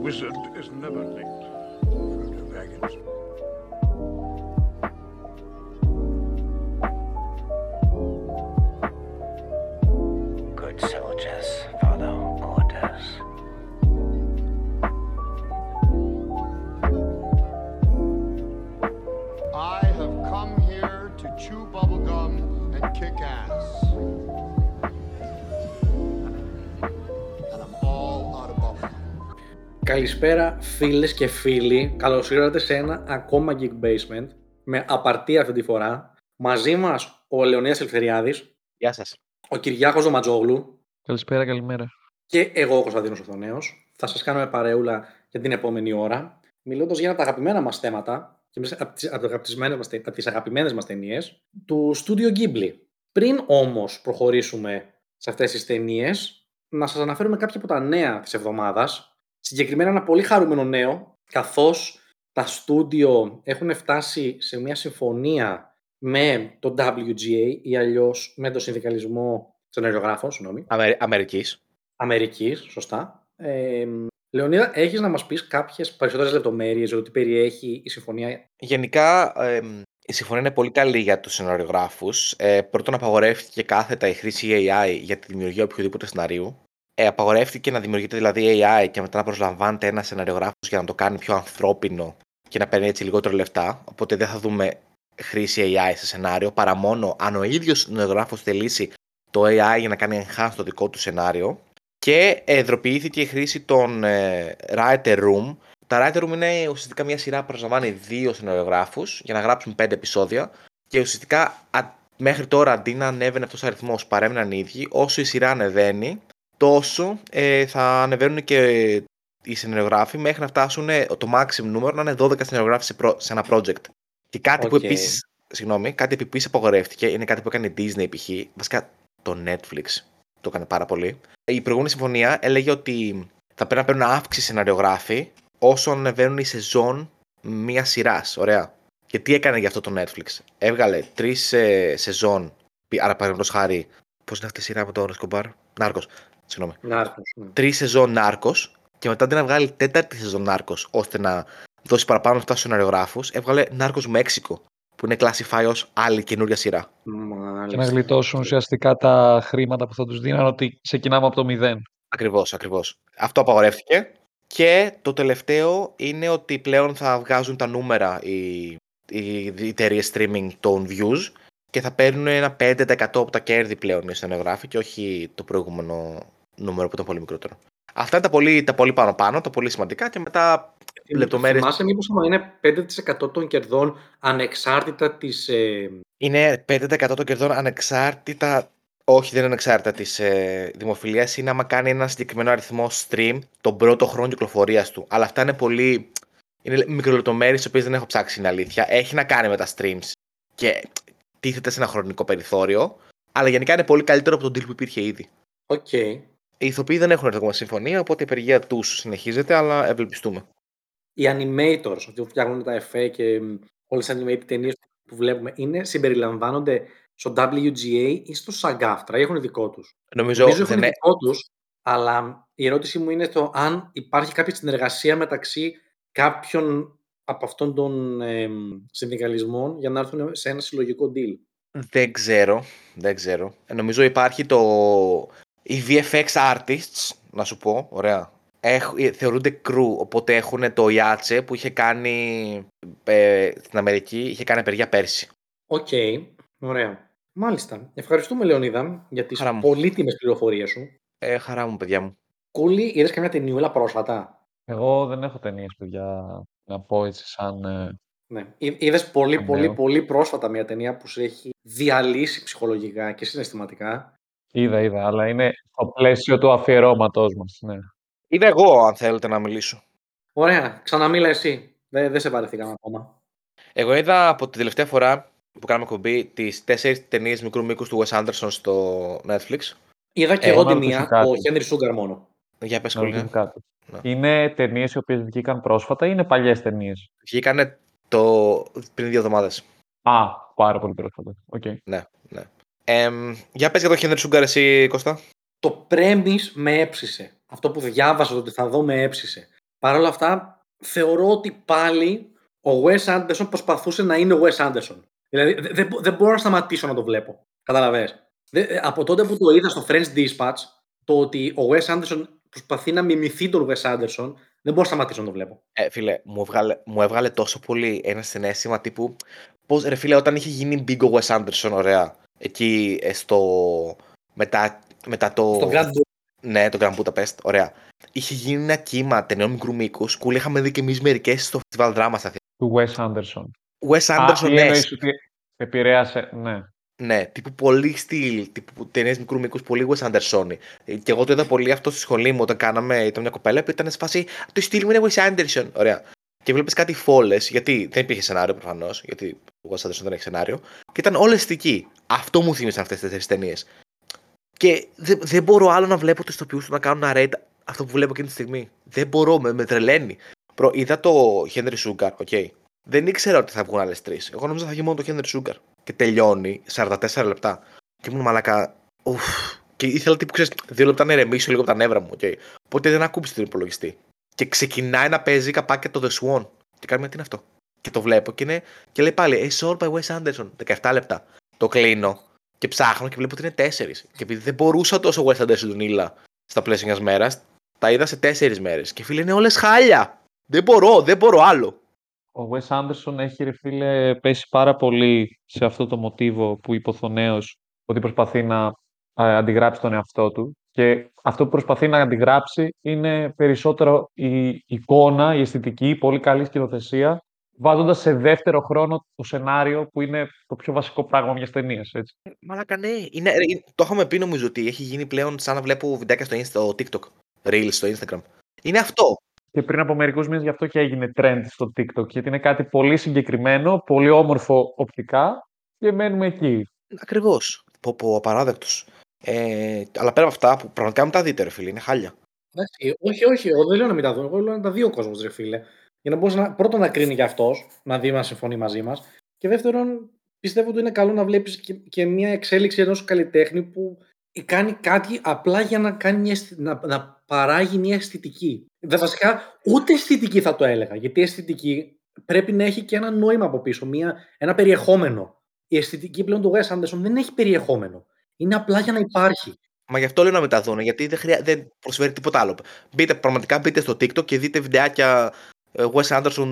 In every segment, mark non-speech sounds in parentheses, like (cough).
wizard is never late. Καλησπέρα φίλες και φίλοι. Καλώς ήρθατε σε ένα ακόμα Geek Basement με απαρτία αυτή τη φορά. Μαζί μας ο Λεωνίας Ελευθεριάδης, Γεια σας. ο Κυριάκος Δωματζόγλου Καλησπέρα, καλημέρα. και εγώ ο Κωνσταντίνος Οθονέος. Θα σας κάνουμε παρεούλα για την επόμενη ώρα, μιλώντας για ένα από τα αγαπημένα μας θέματα και μες από τις, από τις αγαπημένες μας, τε- από τις αγαπημένες μας ταινίες του Studio Ghibli. Πριν όμως προχωρήσουμε σε αυτές τις ταινίες, να σας αναφέρουμε κάποια από τα νέα της εβδομάδας. Συγκεκριμένα ένα πολύ χαρούμενο νέο, καθώς τα στούντιο έχουν φτάσει σε μια συμφωνία με το WGA ή αλλιώς με το συνδικαλισμό σενεριογράφων, συγγνώμη, Αμε- Αμερικής. Αμερικής, σωστά. Ε, Λεωνίδα, έχεις να μας πεις κάποιες περισσότερες λεπτομέρειες για το τι περιέχει η συμφωνία; Γενικά, εμ, η συμφωνία είναι πολύ καλή για τους σεναριογράφους. Ε, πρώτον, απαγορεύτηκε κάθετα η χρήση AI για τη δημιουργία οποιοδήποτε σεναρίου. Ε, απαγορεύτηκε να δημιουργείται δηλαδή AI και μετά να προσλαμβάνεται ένας σεναριογράφος για να το κάνει πιο ανθρώπινο και να παίρνει έτσι λιγότερο λεφτά. Οπότε δεν θα δούμε χρήση AI σε σενάριο, παρά μόνο αν ο ίδιος σεναριογράφος θελήσει το AI για να κάνει enhance το δικό του σενάριο. Και εδροποιήθηκε η χρήση των ε, Writer Room. Τα Writer Room είναι ουσιαστικά μια σειρά που προσλαμβάνει δύο σεναριογράφους για να γράψουν πέντε επεισόδια. Και ουσιαστικά α, μέχρι τώρα αντί να ανέβαινε αυτός ο αριθμός, παρέμειναν οι ίδιοι. Όσο η σειρά ανεβαίνει, τόσο ε, θα ανεβαίνουν και οι σεναριογράφοι μέχρι να φτάσουν ε, το maximum νούμερο να είναι 12 σεναριογράφοι σε, προ- σε ένα project. Και κάτι που Οκ. επίσης. Συγγνώμη, κάτι που επίσης απαγορεύτηκε είναι κάτι που έκανε η Disney π.χ. Βασικά το Netflix το έκανε πάρα πολύ. Η προηγούμενη συμφωνία έλεγε ότι θα πρέπει να παίρνουν αύξηση σεναριογράφοι όσο ανεβαίνουν οι σεζόν μία σειράς. Ωραία. Και τι έκανε γι' αυτό το Netflix; Έβγαλε τρεις ε, σεζόν. π- Άρα, παραδείγματος χάρη. Πώς είναι αυτή η σειρά με τον Σκομπάρ. Νάρκος. Συγγνώμη. Νάρκος, ναι. Τρεις σεζόν Νάρκος. Και μετά αντί να βγάλει τέταρτη σεζόν Νάρκος ώστε να δώσει παραπάνω αυτά στους σεναριογράφους, έβγαλε Νάρκος Μέξικο. Που είναι classify ως άλλη καινούρια σειρά. Μάλιστα. Και να γλιτώσουν ουσιαστικά τα χρήματα που θα τους δίναν ότι ξεκινάμε από το μηδέν. Ακριβώς, ακριβώς. Αυτό απαγορεύτηκε. Και το τελευταίο είναι ότι πλέον θα βγάζουν τα νούμερα οι, οι εταιρείες streaming των views και θα παίρνουν ένα 5% από τα κέρδη πλέον οι σενογράφοι και όχι το προηγούμενο νούμερο που ήταν πολύ μικρότερο. Αυτά είναι τα πολύ, τα πολύ πάνω-πάνω, τα πολύ σημαντικά και μετά λεπτομέρειες. Θυμάσαι μήπως άμα είναι 5% των κερδών ανεξάρτητα της... Ε, Είναι 5% των κερδών ανεξάρτητα. Όχι, δεν είναι ανεξάρτητα της ε, δημοφιλίας. Είναι άμα κάνει ένα συγκεκριμένο αριθμό stream τον πρώτο χρόνο κυκλοφορίας του. Αλλά αυτά είναι πολύ. Είναι μικρολεπτομέρειες, τις οποίες δεν έχω ψάξει, είναι αλήθεια. Έχει να κάνει με τα streams και τίθεται σε ένα χρονικό περιθώριο. Αλλά γενικά είναι πολύ καλύτερο από το deal που υπήρχε ήδη. Οκ. Οι ηθοποιοί δεν έχουν έρθει ακόμα συμφωνία, οπότε η απεργία τους συνεχίζεται, αλλά ευελπιστούμε. Οι animators, αυτοί που φτιάχνουν τα εφέ και μ, όλες τις animated ταινίες που βλέπουμε, είναι, συμπεριλαμβάνονται στο WGA ή στο SAG-AFTRA ή έχουν δικό τους; Νομίζω, Νομίζω έχουν δεν ε- δικό τους, αλλά η ερώτησή μου είναι το αν υπάρχει κάποια συνεργασία μεταξύ κάποιων από αυτών των εμ, συνδικαλισμών για να έρθουν σε ένα συλλογικό deal. Δεν ξέρω, δεν ξέρω. Ε, νομίζω υπάρχει το... Οι VFX artists, να σου πω, ωραία. Έχ, ε, θεωρούνται crew, οπότε έχουν το IATSE που είχε κάνει ε, στην Αμερική, είχε κάνει απεργία πέρσι. Οκ, ωραία. Μάλιστα. Ευχαριστούμε, Λεωνίδα, για τις Χαρά μου. πολύτιμες πληροφορίες σου. Ε, χαρά μου, παιδιά μου. Κούλη, είδες καμιά ταινιούλα πρόσφατα; Εγώ δεν έχω ταινίες, παιδιά, να πω έτσι σαν... ε, Ναι. Είδες πολύ, Ωραίο. πολύ, πολύ πρόσφατα μια ταινία που σε έχει διαλύσει ψυχολογικά και συναισθηματικά; Είδα, είδα, αλλά είναι στο πλαίσιο του αφιερώματός μας. Ναι. Είναι εγώ, αν θέλετε να μιλήσω. Ωραία, ξαναμίλα εσύ. Δεν, δεν σε βαρεθήκαμε ακόμα. Εγώ είδα από την τελευταία φορά που κάναμε κουμπί τις τέσσερις ταινίες μικρού μήκους του Wes Anderson στο Netflix. Είδα και Ε, εγώ να τη ρωτήσω μία, κάτι. ο Henry Sugar μόνο. Για πες Να ρωτήσω κολλή. κάτι. Ναι. Είναι ταινίες οι οποίες βγήκαν πρόσφατα ή είναι παλιές ταινίες; Βγήκανε το... πριν δύο εβδομάδες. Α, πάρα πολύ πρόσφατα. Οκ. Ναι, ναι. Εμ, για πες για το Henry Sugar εσύ, Κώστα. Το premise με έψησε. Αυτό που διάβασα ότι θα δω με έψησε. Παρ' όλα αυτά, θεωρώ ότι πάλι ο Wes Anderson προσπαθούσε να είναι ο Wes Anderson. Δηλαδή, δεν δεν μπο- δεν μπορώ να σταματήσω να το βλέπω. Καταλαβες. Δεν- ε, Από τότε που το είδα στο French Dispatch, το ότι ο Wes Anderson προσπαθεί να μιμηθεί τον Wes Anderson, δεν μπορώ να σταματήσω να το βλέπω. Ε, φίλε, μου έβγαλε, μου έβγαλε τόσο πολύ ένα συνέστημα τύπου. Πώς ρε φίλε, όταν είχε γίνει big ο Wes Anderson, ωραία. Εκεί ε, στο. Μετά, μετά το. Στο Grand Budapest. Ναι, το Grand Budapest, ωραία. Είχε γίνει ένα κύμα ταινιών μικρού μήκου. Κούλ είχαμε δει και εμείς μερικές στο festival drama στα Του Wes Anderson. Wes Α, Anderson, ή ναι, εννοείς ότι επηρέασε, ναι. ναι, τύπου πολύ στυλ, τύπου ταινίες μικρού μήκους, πολύ Wes Anderson. Και εγώ το είδα πολύ αυτό στη σχολή μου όταν κάναμε, ήταν μια κοπέλα που ήταν σε φάση. Το στυλ μου είναι Wes Anderson. Ωραία. Και βλέπεις κάτι φόλες, γιατί δεν υπήρχε σενάριο προφανώς, γιατί ο Wes Anderson δεν έχει σενάριο. Και ήταν όλες εκεί. Αυτό μου θύμισαν αυτές τις τέσσερις ταινίες. Και δεν, δεν μπορώ άλλο να βλέπω τους ηθοποιού του να κάνουν ένα raid αυτό που βλέπω εκείνη τη στιγμή. Δεν μπορώ, με, με τρελαίνει. Προ, είδα το Henry Sugar, οκ. Δεν ήξερα ότι θα βγουν άλλες τρεις. Εγώ νόμιζα θα βγει μόνο το Henry Sugar. Και τελειώνει 44 λεπτά. Και ήμουν μαλάκα. Ουφ. Και ήθελα τύπου, ξέρεις, δύο λεπτά να ηρεμήσω λίγο από τα νεύρα μου. Okay. Οπότε δεν ακούμπησα τον υπολογιστή. Και ξεκινάει να παίζει καπάκια το The Swan. Και κάνω τι είναι αυτό; Και το βλέπω και, είναι, και λέει πάλι A Short by Wes Anderson. 17 λεπτά. Το κλείνω και ψάχνω και βλέπω ότι είναι 4. Και επειδή δεν μπορούσα τόσο Wes Anderson τον ήλα στα πλαίσια μιας μέρας, τα είδα σε 4 μέρες. Και φίλε είναι όλες χάλια. Δεν μπορώ, δεν μπορώ άλλο. Ο Wes Anderson έχει, ρε φίλε, πέσει πάρα πολύ σε αυτό το μοτίβο που είπε ο Θονέος, ότι προσπαθεί να ε, αντιγράψει τον εαυτό του. Και αυτό που προσπαθεί να αντιγράψει είναι περισσότερο η εικόνα, η αισθητική, η πολύ καλή σκηνοθεσία, βάζοντας σε δεύτερο χρόνο το σενάριο που είναι το πιο βασικό πράγμα μιας ταινίας, έτσι. Μαλάκα ναι. Είναι, ρε, είναι- το είχαμε πει νομίζω ότι έχει γίνει πλέον σαν να βλέπω βιντεάκια στο, Insta, στο TikTok. Reels στο Instagram. Είναι αυτό. Και πριν από μερικούς μήνες γι' αυτό και έγινε trend στο TikTok, γιατί είναι κάτι πολύ συγκεκριμένο, πολύ όμορφο οπτικά και μένουμε εκεί. Ακριβώς. Πω, πω, απαράδεκτος. Ε, αλλά πέρα από αυτά που πραγματικά μην τα δείτε, ρε φίλε, είναι χάλια. Εντάξει, όχι, όχι, εγώ δεν λέω να μην τα δω. Εγώ λέω να τα δει ο κόσμος, ρε φίλε. Για να μπορείς να, πρώτον να κρίνει και αυτός, να δει να συμφωνεί μαζί μας. Και δεύτερον, πιστεύω ότι είναι καλό να βλέπεις και, και μια εξέλιξη ενός καλλιτέχνη που κάνει κάτι απλά για να, κάνει μια, αισθη- να, να παράγει μια αισθητική. Δε, βασικά, ούτε αισθητική θα το έλεγα. Γιατί η αισθητική πρέπει να έχει και ένα νόημα από πίσω, μια, ένα περιεχόμενο. Η αισθητική πλέον του Wes Anderson δεν έχει περιεχόμενο. Είναι απλά για να υπάρχει. Μα γι' αυτό λέω να μεταδούνε, γιατί δεν, χρειά... δεν προσφέρει τίποτα άλλο. Μπείτε, πραγματικά μπείτε στο TikTok και δείτε βιντεάκια ε, Wes Anderson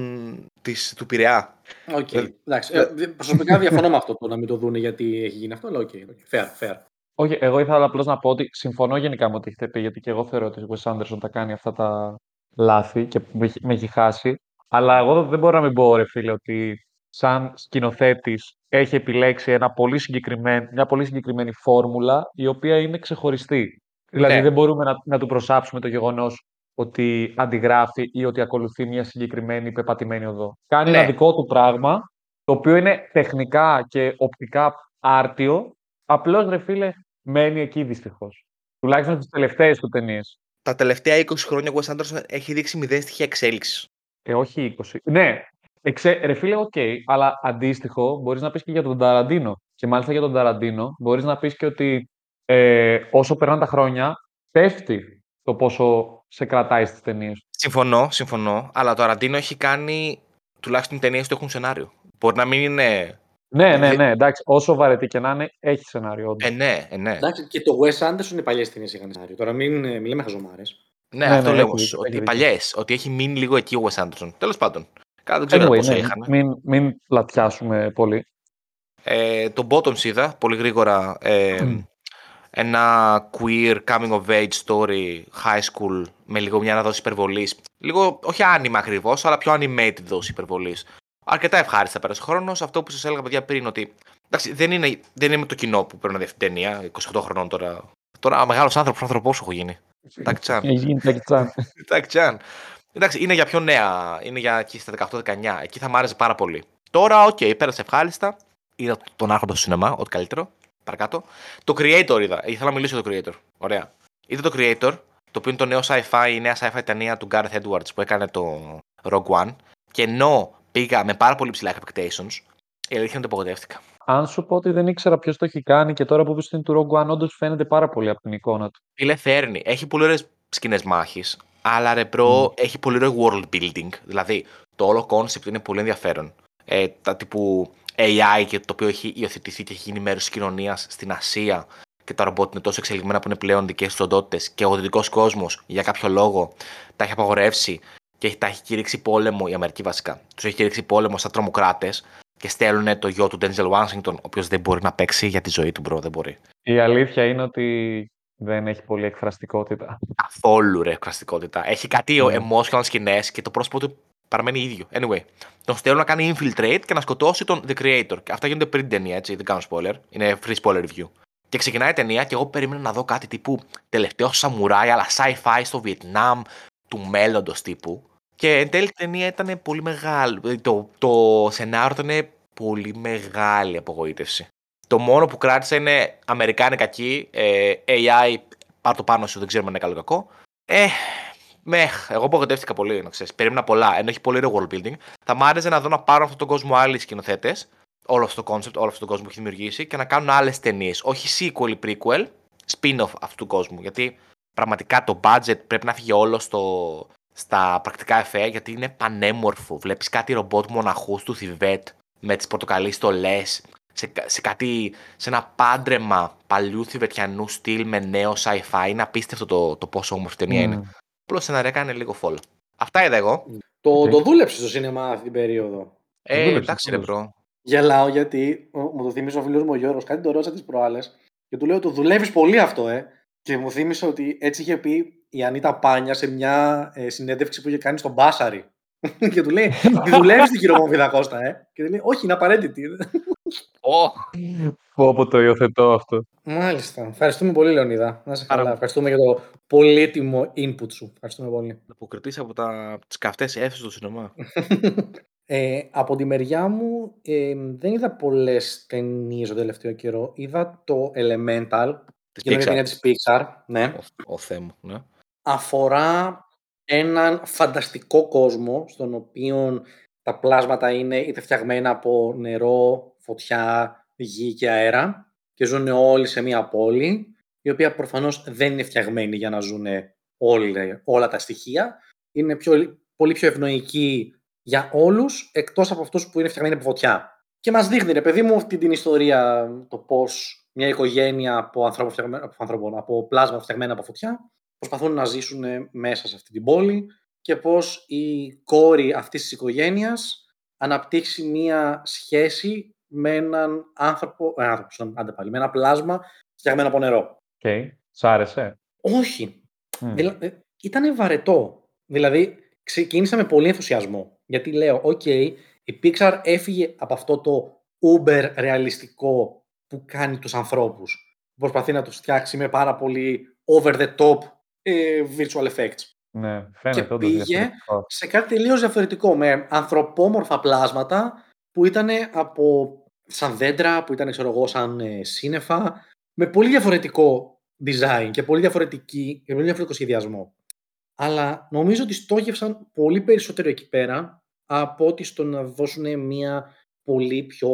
της, του Πειραιά. Οκ. Ε, Εντάξει. Ε, δε- προσωπικά διαφωνώ με αυτό το να μην το δούνε γιατί έχει γίνει αυτό, αλλά οκ. οκ. Fair, fair. Όχι, εγώ ήθελα απλώς να πω ότι συμφωνώ γενικά με ό,τι έχετε πει, γιατί και εγώ θεωρώ ότι ο Wes Anderson τα κάνει αυτά τα λάθη και με, έχει- με έχει χάσει. Αλλά εγώ δεν μπορώ να μην πω, ρε φίλε, ότι σαν σκηνοθέτης έχει επιλέξει ένα πολύ συγκεκριμένο, μια πολύ συγκεκριμένη φόρμουλα η οποία είναι ξεχωριστή. Δηλαδή Ναι. δεν μπορούμε να, να του προσάψουμε το γεγονός ότι αντιγράφει ή ότι ακολουθεί μια συγκεκριμένη πεπατημένη οδό. Κάνει Ναι. ένα δικό του πράγμα, το οποίο είναι τεχνικά και οπτικά άρτιο, απλώς ρε φίλε μένει εκεί δυστυχώς. Τουλάχιστον στις τελευταίες του ταινίες. Τα τελευταία 20 χρόνια ο Wes Anderson έχει δείξει μηδέν στοιχεία εξέλιξης. Ε, όχι 20. Ναι, εξε, ρε φίλε, οκ, αλλά αντίστοιχο μπορείς να πεις και για τον Ταραντίνο. Και μάλιστα για τον Ταραντίνο μπορείς να πεις και ότι ε, όσο περνάνε τα χρόνια, πέφτει το πόσο σε κρατάει στις ταινίες. Συμφωνώ, συμφωνώ. Αλλά το Αραντίνο έχει κάνει τουλάχιστον οι ταινίες του έχουν σενάριο. Μπορεί να μην είναι. Ναι, ναι, Δε- ναι, εντάξει, όσο βαρετή και να είναι, έχει σενάριο. όντως. Ε, ναι, ε, ναι. Εντάξει, και το Wes Anderson οι παλιές ταινίες είχαν σενάριο. Τώρα μην, ε, μην λέμε χαζομάρες. Ναι, Ναι, αυτό ναι, λέω έχει όμως, δίκιο, Ότι έχει οι δίκιο. παλιές, ότι έχει μείνει λίγο εκεί ο Wes Anderson. Τέλος πάντων. Καλά, δεν ξέρω Anyway, πόσο ναι, είχαν. μην, μην πλατιάσουμε πολύ. Ε, το Bottoms είδα πολύ γρήγορα. Ε, ένα queer coming of age story high school με λίγο μια δόση υπερβολής. Λίγο, όχι άνιμα ακριβώς, αλλά πιο animated δόση υπερβολής. Αρκετά ευχάριστα πέρασε ο χρόνος. Αυτό που σας έλεγα, παιδιά, πριν ότι. Εντάξει, δεν είναι, δεν είναι με το κοινό που πρέπει να δει αυτή την ταινία. 28 χρονών τώρα. Τώρα μεγάλος άνθρωπος, άνθρωπό έχω γίνει. Εντάξει, Τσάν. Έχει γίνει τάκι-τσάν. Εντάξει, Τσάν. Εντάξει, είναι για πιο νέα. Είναι για εκεί στα 18-19. Εκεί θα μ' άρεσε πάρα πολύ. Τώρα, οκ, πέρασε ευχάριστα. Είδα τον Άρχοντα στο σινεμά, ό,τι καλύτερο. Παρακάτω. Το Creator είδα. Ήθελα να μιλήσω για το Creator. Ωραία. Είδα το Creator, το οποίο είναι το νέο sci-fi, η νέα sci-fi ταινία του Gareth Edwards που έκανε το Rogue One. Και ενώ πήγα με πάρα πολύ ψηλά expectations, η αλήθεια είναι ότι απογοητεύτηκα. Αν σου πω ότι δεν ήξερα ποιος το έχει κάνει και τώρα που βρίσκεται του Rogue One, όντως φαίνεται πάρα πολύ από την εικόνα του. Φίλε, φέρνει. Έχει πολύ ωραίες σκηνές μάχης. Αλλά ρε bro, έχει πολύ ωραίο world building. Δηλαδή, το όλο concept είναι πολύ ενδιαφέρον. Ε, τα τύπου AI και το οποίο έχει υιοθετηθεί και έχει γίνει μέρος της κοινωνίας στην Ασία και τα ρομπότ είναι τόσο εξελιγμένα που είναι πλέον δικές τους οντότητες και ο δυτικός κόσμος για κάποιο λόγο τα έχει απαγορεύσει και τα έχει κηρύξει πόλεμο, η Αμερική βασικά, τους έχει κηρύξει πόλεμο σαν τρομοκράτες και στέλνουν το γιο του Denzel Washington, ο οποίος δεν μπορεί να παίξει για τη ζωή του, bro, δεν μπορεί. Η αλήθεια είναι ότι δεν έχει πολύ εκφραστικότητα. Καθόλου ρε εκφραστικότητα. Έχει κάτι Ναι. emotional σκηνέ και το πρόσωπο του παραμένει ίδιο. Anyway, τον στέλνουν να κάνει infiltrate και να σκοτώσει τον The Creator. Και αυτά γίνονται πριν την ταινία, έτσι. Δεν κάνω spoiler. Είναι free spoiler review. Και ξεκινάει η ταινία και εγώ περίμενα να δω κάτι τύπου τελευταίο σαμουράι, αλλά sci-fi στο Βιετνάμ, του μέλλοντος τύπου. Και εν τέλει η ταινία ήταν πολύ μεγάλη. ε, Το, το σενάριο ήταν πολύ μεγάλη απογοήτευση. Το μόνο που κράτησα είναι Αμερικάνικα εκεί, ε, AI, πάρ το πάνω σου, δεν ξέρουμε αν είναι καλό ή κακό. Ε, μεχ, εγώ απογοητεύτηκα πολύ, να ξέρεις. Περίμενα πολλά, ενώ έχει πολύ ωραίο world building. Θα μ' άρεσε να δω να πάρουν αυτόν τον κόσμο άλλοι σκηνοθέτες, όλο αυτό το concept, όλο αυτόν τον κόσμο που έχει δημιουργήσει και να κάνουν άλλες ταινίες. Όχι sequel ή prequel, spin-off αυτού του κόσμου. Γιατί πραγματικά το budget πρέπει να φύγει όλο στο, στα πρακτικά εφέ, γιατί είναι πανέμορφο. Βλέπεις κάτι ρομπότ μοναχούς του Θιβέτ με τις πορτοκαλί στολέ, σε, κα- σε, κάτι, σε ένα πάντρεμα παλιού θιβετιανού στυλ με νέο sci-fi. Είναι απίστευτο το, το πόσο όμορφη ταινία είναι. Μμ. Απλώς σεναριακά είναι λίγο φόλα. Αυτά είδα εγώ. Το, Οκ. το δούλεψε στο σινεμά αυτή την περίοδο. Ε, Δούλεψε, εντάξει, ρε δούλεψε. bro. Γελάω γιατί ο- μου το θύμισε ο φίλος μου ο Γιώργος, κάτι το ρώτησα τις προάλλες και του λέω: Το δουλεύεις πολύ αυτό, ε. Και μου θύμισε ότι έτσι είχε πει η Ανίτα Πάνια σε μια ε, συνέντευξη που είχε κάνει στον Μπάσαρη. (laughs) και του λέει: Τι δουλεύεις στην χειρομοβίδα Κώστα, ε. Και του λέει: Όχι, είναι απαραίτητη. Πω πω το υιοθετώ αυτό. Μάλιστα. Ευχαριστούμε πολύ, Λεωνίδα. Να σε Άρα- καλά. Ευχαριστούμε για το πολύτιμο input σου. Ευχαριστούμε πολύ. Αποκριτή από τα... τις καυτές αίθουσες του σινεμά. (laughs) ε, από τη μεριά μου ε, δεν είδα πολλές ταινίες το τελευταίο καιρό. Είδα το Elemental, Της και είναι Pixar. ταινία της Pixar, ναι. Ο, ο Θεέ μου, ναι. αφορά έναν φανταστικό κόσμο στον οποίο τα πλάσματα είναι είτε φτιαγμένα από νερό, φωτιά, γη και αέρα και ζουν όλοι σε μία πόλη η οποία προφανώς δεν είναι φτιαγμένη για να ζουν όλα, όλα τα στοιχεία. Είναι πιο, πολύ πιο ευνοϊκή για όλους εκτός από αυτούς που είναι φτιαγμένοι από φωτιά. Και μας δείχνει, ρε παιδί μου, αυτή την ιστορία το πώς μια οικογένεια από, ανθρώπων φτιαγμένα- από, ανθρώπων, από πλάσματα φτιαγμένα από φωτιά προσπαθούν να ζήσουν μέσα σε αυτή την πόλη και πώς η κόρη αυτής της οικογένειας αναπτύσσει μία σχέση με έναν άνθρωπο, ε, άνθρωπο συγγνώμη, άντε πάλι, με ένα πλάσμα φτιαγμένο από νερό. Οκ. Σ' άρεσε; Όχι. Μμ. Δηλα... Ήταν βαρετό. Δηλαδή, ξεκίνησα με πολύ ενθουσιασμό. Γιατί λέω, οκ, η Pixar έφυγε από αυτό το uber ρεαλιστικό που κάνει τους ανθρώπους. Προσπαθεί να τους φτιάξει με πάρα πολύ over the top ε, virtual effects. Ναι, φαίνεται όντως πήγε διαφορετικός. Σε κάτι τελείως διαφορετικό, με ανθρωπόμορφα πλάσματα που ήταν από σαν δέντρα, που ήταν ξέρω εγώ σαν ε, σύννεφα, με πολύ διαφορετικό design και πολύ, διαφορετική, και πολύ διαφορετικό σχεδιασμό. Αλλά νομίζω ότι στόχευσαν πολύ περισσότερο εκεί πέρα από ότι στο να δώσουν μια πολύ πιο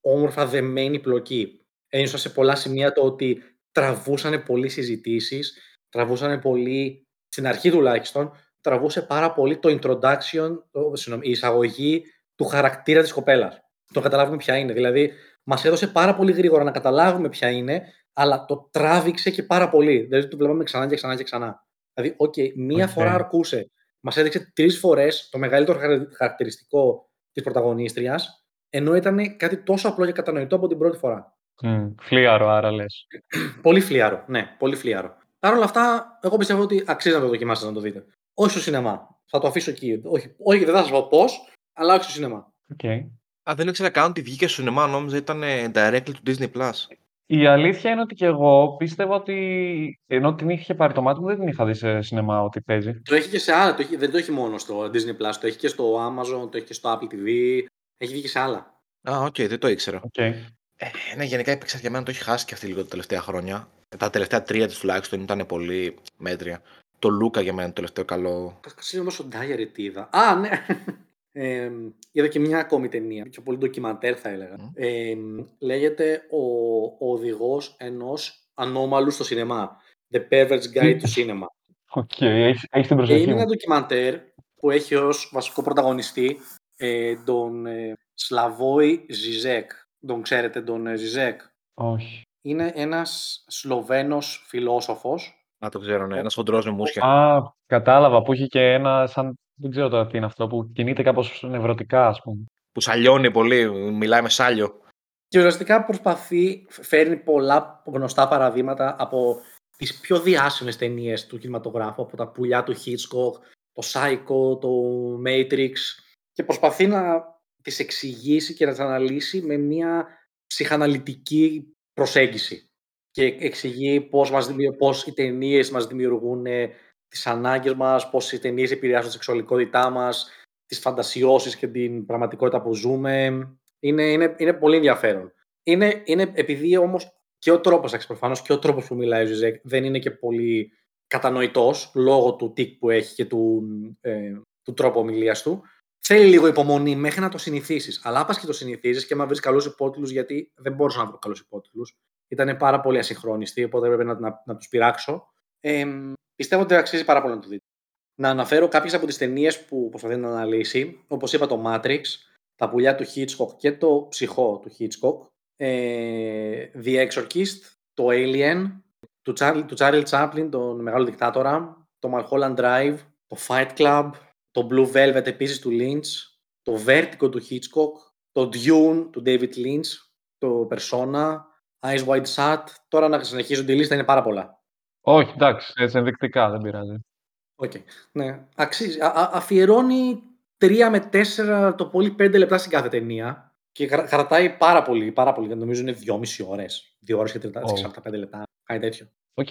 όμορφα δεμένη πλοκή. Ένιωσα σε πολλά σημεία το ότι τραβούσαν πολύ συζητήσεις, τραβούσαν πολύ, στην αρχή τουλάχιστον, τραβούσε πάρα πολύ το introduction, το, συγγνώμη, η εισαγωγή του χαρακτήρα της κοπέλας. Το καταλάβουμε ποια είναι. Δηλαδή, μας έδωσε πάρα πολύ γρήγορα να καταλάβουμε ποια είναι, αλλά το τράβηξε και πάρα πολύ. Δηλαδή, το βλέπαμε ξανά και ξανά και ξανά. Δηλαδή, οκ, μία Οκ. φορά αρκούσε. Μας έδειξε τρεις φορές το μεγαλύτερο χαρα- χαρακτηριστικό της πρωταγωνίστριας, ενώ ήταν κάτι τόσο απλό και κατανοητό από την πρώτη φορά. Μμ, Φλύαρο, άρα λες. (clears throat) Πολύ φλύαρο. Ναι, πολύ φλύαρο. Παρ' όλα αυτά, εγώ πιστεύω ότι αξίζει να το δοκιμάσετε να το δείτε. Όχι στο σινεμά. Θα το αφήσω εκεί. Όχι, όχι δεν θα σας πω πώς, αλλά όχι στο σινεμά. Οκ. Α, δεν ήξερα καν ότι βγήκε στο σινεμά, νόμιζα ήταν ε, directly του Disney Plus. Η αλήθεια είναι ότι και εγώ πίστευα ότι ενώ την είχε πάρει το μάτι μου δεν την είχα δει σε σινεμά ότι παίζει. Το έχει και σε άλλα. Το έχει, δεν το έχει μόνο στο Disney Plus. Το έχει και στο Amazon, το έχει και στο Apple TV. Έχει βγει και σε άλλα. Α, οκ, δεν το ήξερα. Οκ. Ε, ναι, γενικά η Pixar για μένα το έχει χάσει και αυτή λίγο τα τελευταία χρόνια. Τα τελευταία τρία της τουλάχιστον ήταν πολύ μέτρια. Το Λούκα για μένα είναι το τελευταίο καλό. Κάτσε να δω στο Diary τι είδα. Α, ναι. Ε, είδα και μια ακόμη ταινία, πιο πολύ ντοκιμαντέρ θα έλεγα. Μμ. Ε, λέγεται ο, ο οδηγός ενός ανώμαλου στο σινεμά. The Pervert's Guide to Cinema. Οκ, έχεις, έχεις την Και προσοχή είναι μου. ένα ντοκιμαντέρ που έχει ως βασικό πρωταγωνιστή ε, τον ε, Σλαβόη Ζιζέκ. Τον ξέρετε τον ε, Ζιζέκ. Όχι. Είναι ένας Σλοβαίνος φιλόσοφος. Να το ξέρω, ναι. Ένας χοντρός με μουσια. Α, κατάλαβα που είχε και ένα σαν... Δεν ξέρω τώρα τι είναι αυτό, που κινείται κάπως νευρωτικά, ας πούμε. Που σαλιώνει πολύ, μιλάει με σάλιο. Και ουσιαστικά προσπαθεί, φέρνει πολλά γνωστά παραδείγματα από τις πιο διάσημες ταινίες του κινηματογράφου, από τα πουλιά του Hitchcock, το Psycho, το Matrix και προσπαθεί να τις εξηγήσει και να τις αναλύσει με μια ψυχαναλυτική προσέγγιση. Και εξηγεί πώς, μας, δημιου- πώς οι ταινίες μας δημιουργούν ε, τις ανάγκες μας, πώς οι ταινίες επηρεάζουν τη σεξουαλικότητά μας, τις φαντασιώσεις και την πραγματικότητα που ζούμε. Είναι, είναι, είναι πολύ ενδιαφέρον. Είναι, είναι επειδή όμως και ο τρόπος, προφανώς και ο τρόπος που μιλάει ο Ζιζέκ δεν είναι και πολύ κατανοητός λόγω του τικ που έχει και του, ε, του τρόπου ομιλίας του. Θέλει λίγο υπομονή μέχρι να το συνηθίσεις. Αλλά άπας και το συνηθίζεις και άμα βρεις καλούς υπότιτλους, γιατί δεν μπορούσα να βρω καλούς υπότιτλους. Ήταν πάρα πολύ ασυγχρόνιστοι, οπότε έπρεπε να, να, να τους πειράξω. Ε, πιστεύω ότι αξίζει πάρα πολύ να το δείτε. Να αναφέρω κάποιες από τις ταινίες που προσπαθεί να αναλύσει. Όπως είπα, το Matrix, τα πουλιά του Hitchcock και το ψυχό του Hitchcock. Ε, The Exorcist, το Alien, του Charlie, του Charlie Chaplin, τον μεγάλο δικτάτορα, το Mulholland Drive, το Fight Club, το Blue Velvet επίσης του Lynch, το Vertigo του Hitchcock, το Dune του David Lynch, το Persona, Eyes Wide Shut. Τώρα να συνεχίσω τη λίστα είναι πάρα πολλά. Όχι, εντάξει, έτσι ενδεικτικά, δεν πειράζει. Okay. Ναι. Αξίζει. Α, α, αφιερώνει 3 με 4, το πολύ 5 λεπτά στην κάθε ταινία και κρα- κρατάει πάρα πολύ, πάρα πολύ. Νομίζω είναι 2,5 ώρες. 2 ώρες και 30, Ω. 45 λεπτά. Κάτι τέτοιο. Οκ.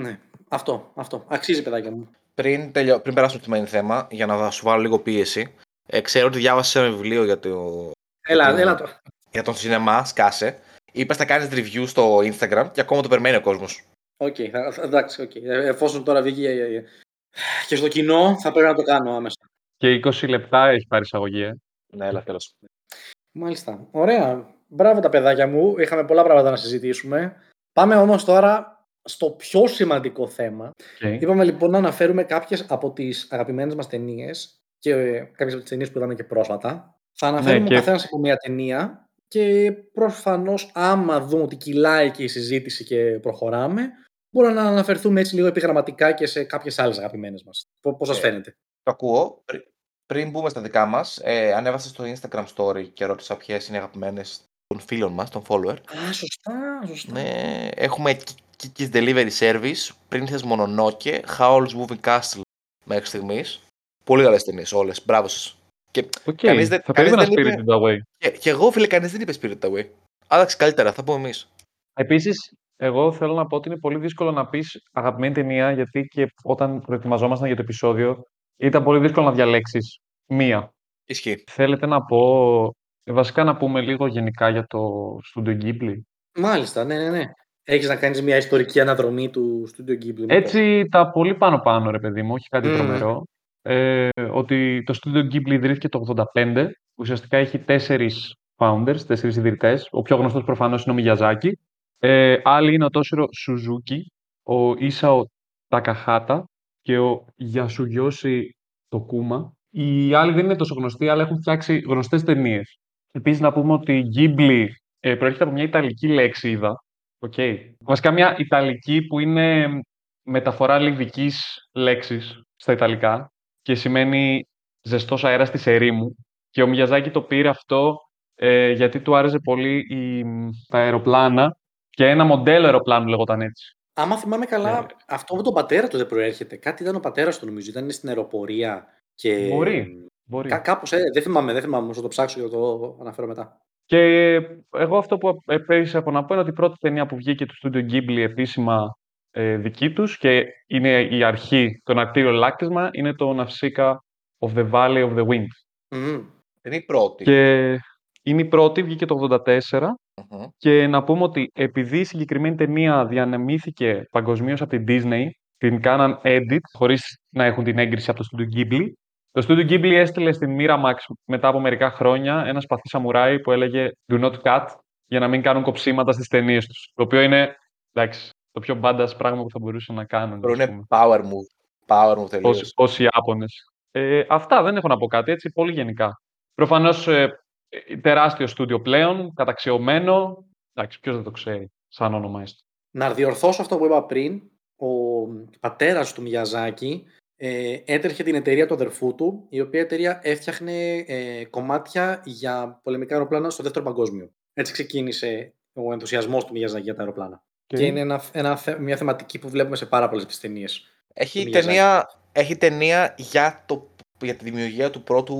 Ναι. Αυτό, αυτό. Αξίζει, παιδάκια μου. Πριν, τελειώ, πριν περάσουμε στο main θέμα, για να σου βάλω λίγο πίεση, ε, ξέρω ότι διάβασες ένα βιβλίο για, το, Έλα, Γιατί- έλα το. για τον σινεμά, σκάσε. Είπες να κάνεις review στο Instagram και ακόμα το περιμένει ο κόσμος. Οκ, θα- θα- εντάξει, οκ. Ε, Εφόσον τώρα βγήκε ε, ε, και στο κοινό, θα πρέπει να το κάνω άμεσα. Και 20 λεπτά έχει πάρει εισαγωγή, ε. Ναι, έλα, τέλος. Μάλιστα. Ωραία. Μπράβο τα παιδάκια μου. Είχαμε πολλά πράγματα να συζητήσουμε. Πάμε όμως τώρα στο πιο σημαντικό θέμα. Οκ. Είπαμε λοιπόν να αναφέρουμε κάποιες από τις αγαπημένες μας ταινίες και ε, κάποιες από τις ταινίες που είδαμε και πρόσφατα. Θα αναφέρουμε Ναι, ο και- καθένας από μία ταινία και προφανώς άμα δούμε ότι κυλάει και η συζήτηση και προχωράμε, μπορούμε να αναφερθούμε έτσι λίγο επιγραμματικά και σε κάποιες άλλες αγαπημένες μας. Πό- Πώς σας Ε, φαίνεται; Το ακούω. Πρι- Πριν μπούμε στα δικά μας, ε, ανέβασα στο Instagram story και ρώτησα ποιες είναι οι αγαπημένες των φίλων μας, των follower. Α, σωστά, σωστά. Ναι, έχουμε Ki- Kiki's Delivery Service, Princess Mononoke, Howl's Moving Castle μέχρι στιγμής. Πολύ καλές ταινίες όλες. Μπράβο σας. Και, Οκ. Κανείς δεν- Θα κανείς περίμενα δεν είπε- Spirited Away. και, και εγώ, φίλε, κανείς δεν είπε Spirited Away. Άλλαξε καλύτερα, θα πούμε εμείς. Επίσης, εγώ θέλω να πω ότι είναι πολύ δύσκολο να πεις αγαπημένη ταινία, γιατί και όταν προετοιμαζόμασταν για το επεισόδιο, ήταν πολύ δύσκολο να διαλέξεις μία. Ισχύει. Θέλετε να πω, βασικά να πούμε λίγο γενικά για το Studio Ghibli; Μάλιστα, ναι, ναι, ναι. Έχεις να κάνεις μια ιστορική αναδρομή του Studio Ghibli. μήπως; Έτσι, τα πολύ πάνω-πάνω, ρε παιδί μου, όχι κάτι Μμμ. τρομερό. Ε, ότι το Studio Ghibli ιδρύθηκε το 85, ουσιαστικά έχει τέσσερις founders, τέσσερις ιδρυτές. Ο πιο γνωστός προφανώς είναι ο Miyazaki. Ε, άλλοι είναι ο Τόσιρο Suzuki, ο Ίσαο Τακαχάτα και ο Yasuyoshi Tokuma. Οι άλλοι δεν είναι τόσο γνωστοί, αλλά έχουν φτιάξει γνωστές ταινίες. Επίσης, να πούμε ότι η Ghibli ε, προέρχεται από μια ιταλική λέξη, είδα. Okay. Βασικά μια ιταλική που είναι μεταφορά λιβικής λέξης στα ιταλικά και σημαίνει ζεστός αέρας της ερήμου. Και ο Μιαζάκη το πήρε αυτό ε, γιατί του άρεσε πολύ η, τα αεροπλάνα και ένα μοντέλο αεροπλάνου λεγόταν έτσι. Άμα θυμάμαι καλά, Ναι. αυτό από τον πατέρα του δεν προέρχεται. Κάτι ήταν ο πατέρας του νομίζω. Ήταν στην αεροπορία και... Μπορεί. Μπορεί. Κά, κάπως, ε, δεν θυμάμαι, δεν θυμάμαι. Θα το ψάξω και θα το αναφέρω μετά. Και εγώ αυτό που επέρισα από να πω είναι ότι η πρώτη ταινία που βγήκε του Studio Ghibli επίσημα ε, δική τους και είναι η αρχή, το ναυτήριο λάκτισμα, είναι το Nausicaa of the Valley of the Wind. Μμμ. Είναι η πρώτη. Και είναι η πρώτη, βγήκε το 84 Μμμ. και να πούμε ότι επειδή η συγκεκριμένη ταινία διανεμήθηκε παγκοσμίως από την Disney, την κάναν edit χωρίς να έχουν την έγκριση από το Studio Ghibli. Το Studio Ghibli έστειλε στην Miramax μετά από μερικά χρόνια ένα σπαθί σαμουράι που έλεγε Do not cut για να μην κάνουν κοψίματα στις ταινίες τους. Το οποίο είναι, εντάξει, το πιο badass πράγμα που θα μπορούσαν να κάνουν. Τώρα ας είναι πούμε. power move. Power μου τελείως. Όσοι, όσοι Ιάπωνες. Ε, αυτά δεν έχω να πω κάτι, έτσι, πολύ γενικά. Προφανώς ε, ε, τεράστιο στούντιο πλέον, καταξιωμένο. Εντάξει, ποιος δεν το ξέρει, σαν όνομα έστω. Να διορθώσω αυτό που είπα πριν. Ο πατέρας του Μιαζάκη ε, έτρεχε την εταιρεία του αδερφού του, η οποία εταιρεία έφτιαχνε ε, κομμάτια για πολεμικά αεροπλάνα στο δεύτερο παγκόσμιο. Έτσι ξεκίνησε ο ενθουσιασμός του Μιαζάκη για τα αεροπλάνα. Και- Και είναι ένα, ένα, θε- μια θεματική που βλέπουμε σε πάρα πολλές τις ταινίες. Έχει του ταινία, έχει ταινία για, το, για τη δημιουργία του πρώτου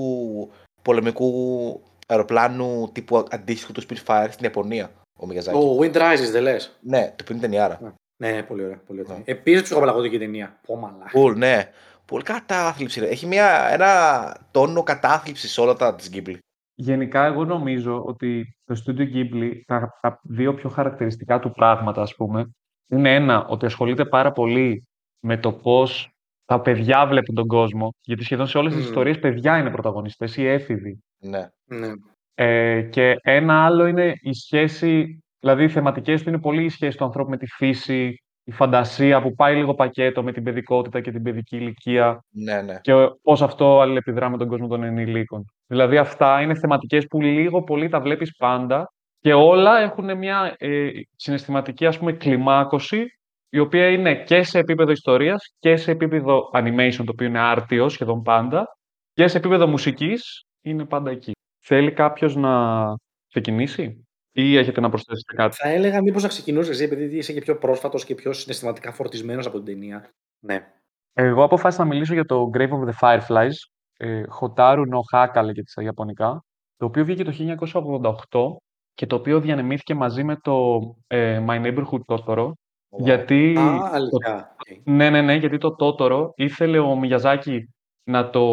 πολεμικού αεροπλάνου τύπου αντίστοιχου του Spitfire στην Ιαπωνία. Ο Μιγιαζάκη. Το Wind Rises, δεν λες; Ναι, το πίνει ταινιάρα. Ναι, πολύ ωραία. Πολύ ωραία. Ναι. Επίσης ψυχοπαλαγωδική ταινία. Πω μαλά. Πουλ, ναι. Πολύ κατάθλιψη. Ρε. Έχει μια, ένα τόνο κατάθλιψης σε όλα τα της Ghibli. Γενικά, εγώ νομίζω ότι το Studio Ghibli, τα, τα δύο πιο χαρακτηριστικά του πράγματα, ας πούμε, είναι ένα, ότι ασχολείται πάρα πολύ με το πώς τα παιδιά βλέπουν τον κόσμο, γιατί σχεδόν σε όλες τις Μμμ. ιστορίες παιδιά είναι πρωταγωνιστές ή έφηβοι. Ναι. Ναι. Ε, και ένα άλλο είναι η σχέση, δηλαδή οι θεματικές του είναι πολύ η σχέση του ανθρώπου με τη φύση, η φαντασία που πάει λίγο πακέτο με την παιδικότητα και την παιδική ηλικία Ναι, ναι. και πώς αυτό αλληλεπιδρά με τον κόσμο των ενηλίκων. Δηλαδή αυτά είναι θεματικές που λίγο πολύ τα βλέπεις πάντα και όλα έχουν μια ε, συναισθηματική ας πούμε κλιμάκωση η οποία είναι και σε επίπεδο ιστορίας και σε επίπεδο animation το οποίο είναι άρτιο σχεδόν πάντα και σε επίπεδο μουσικής είναι πάντα εκεί. Θέλει κάποιος να ξεκινήσει ή έχετε να προσθέσετε κάτι; Θα έλεγα μήπως να ξεκινούσες εσύ, επειδή είσαι και πιο πρόσφατος και πιο συναισθηματικά φορτισμένος από την ταινία. Ναι. Εγώ αποφάσισα να μιλήσω για το Grave of the Fireflies, ε, Hotaru no Haka λέγεται στα Ιαπωνικά, το οποίο βγήκε το 1988 και το οποίο διανεμήθηκε μαζί με το ε, My Neighborhood Totoro, γιατί... Α, το- αλήθεια. Οκ. ναι, ναι, ναι, γιατί το Totoro ήθελε ο Μιαζάκη να το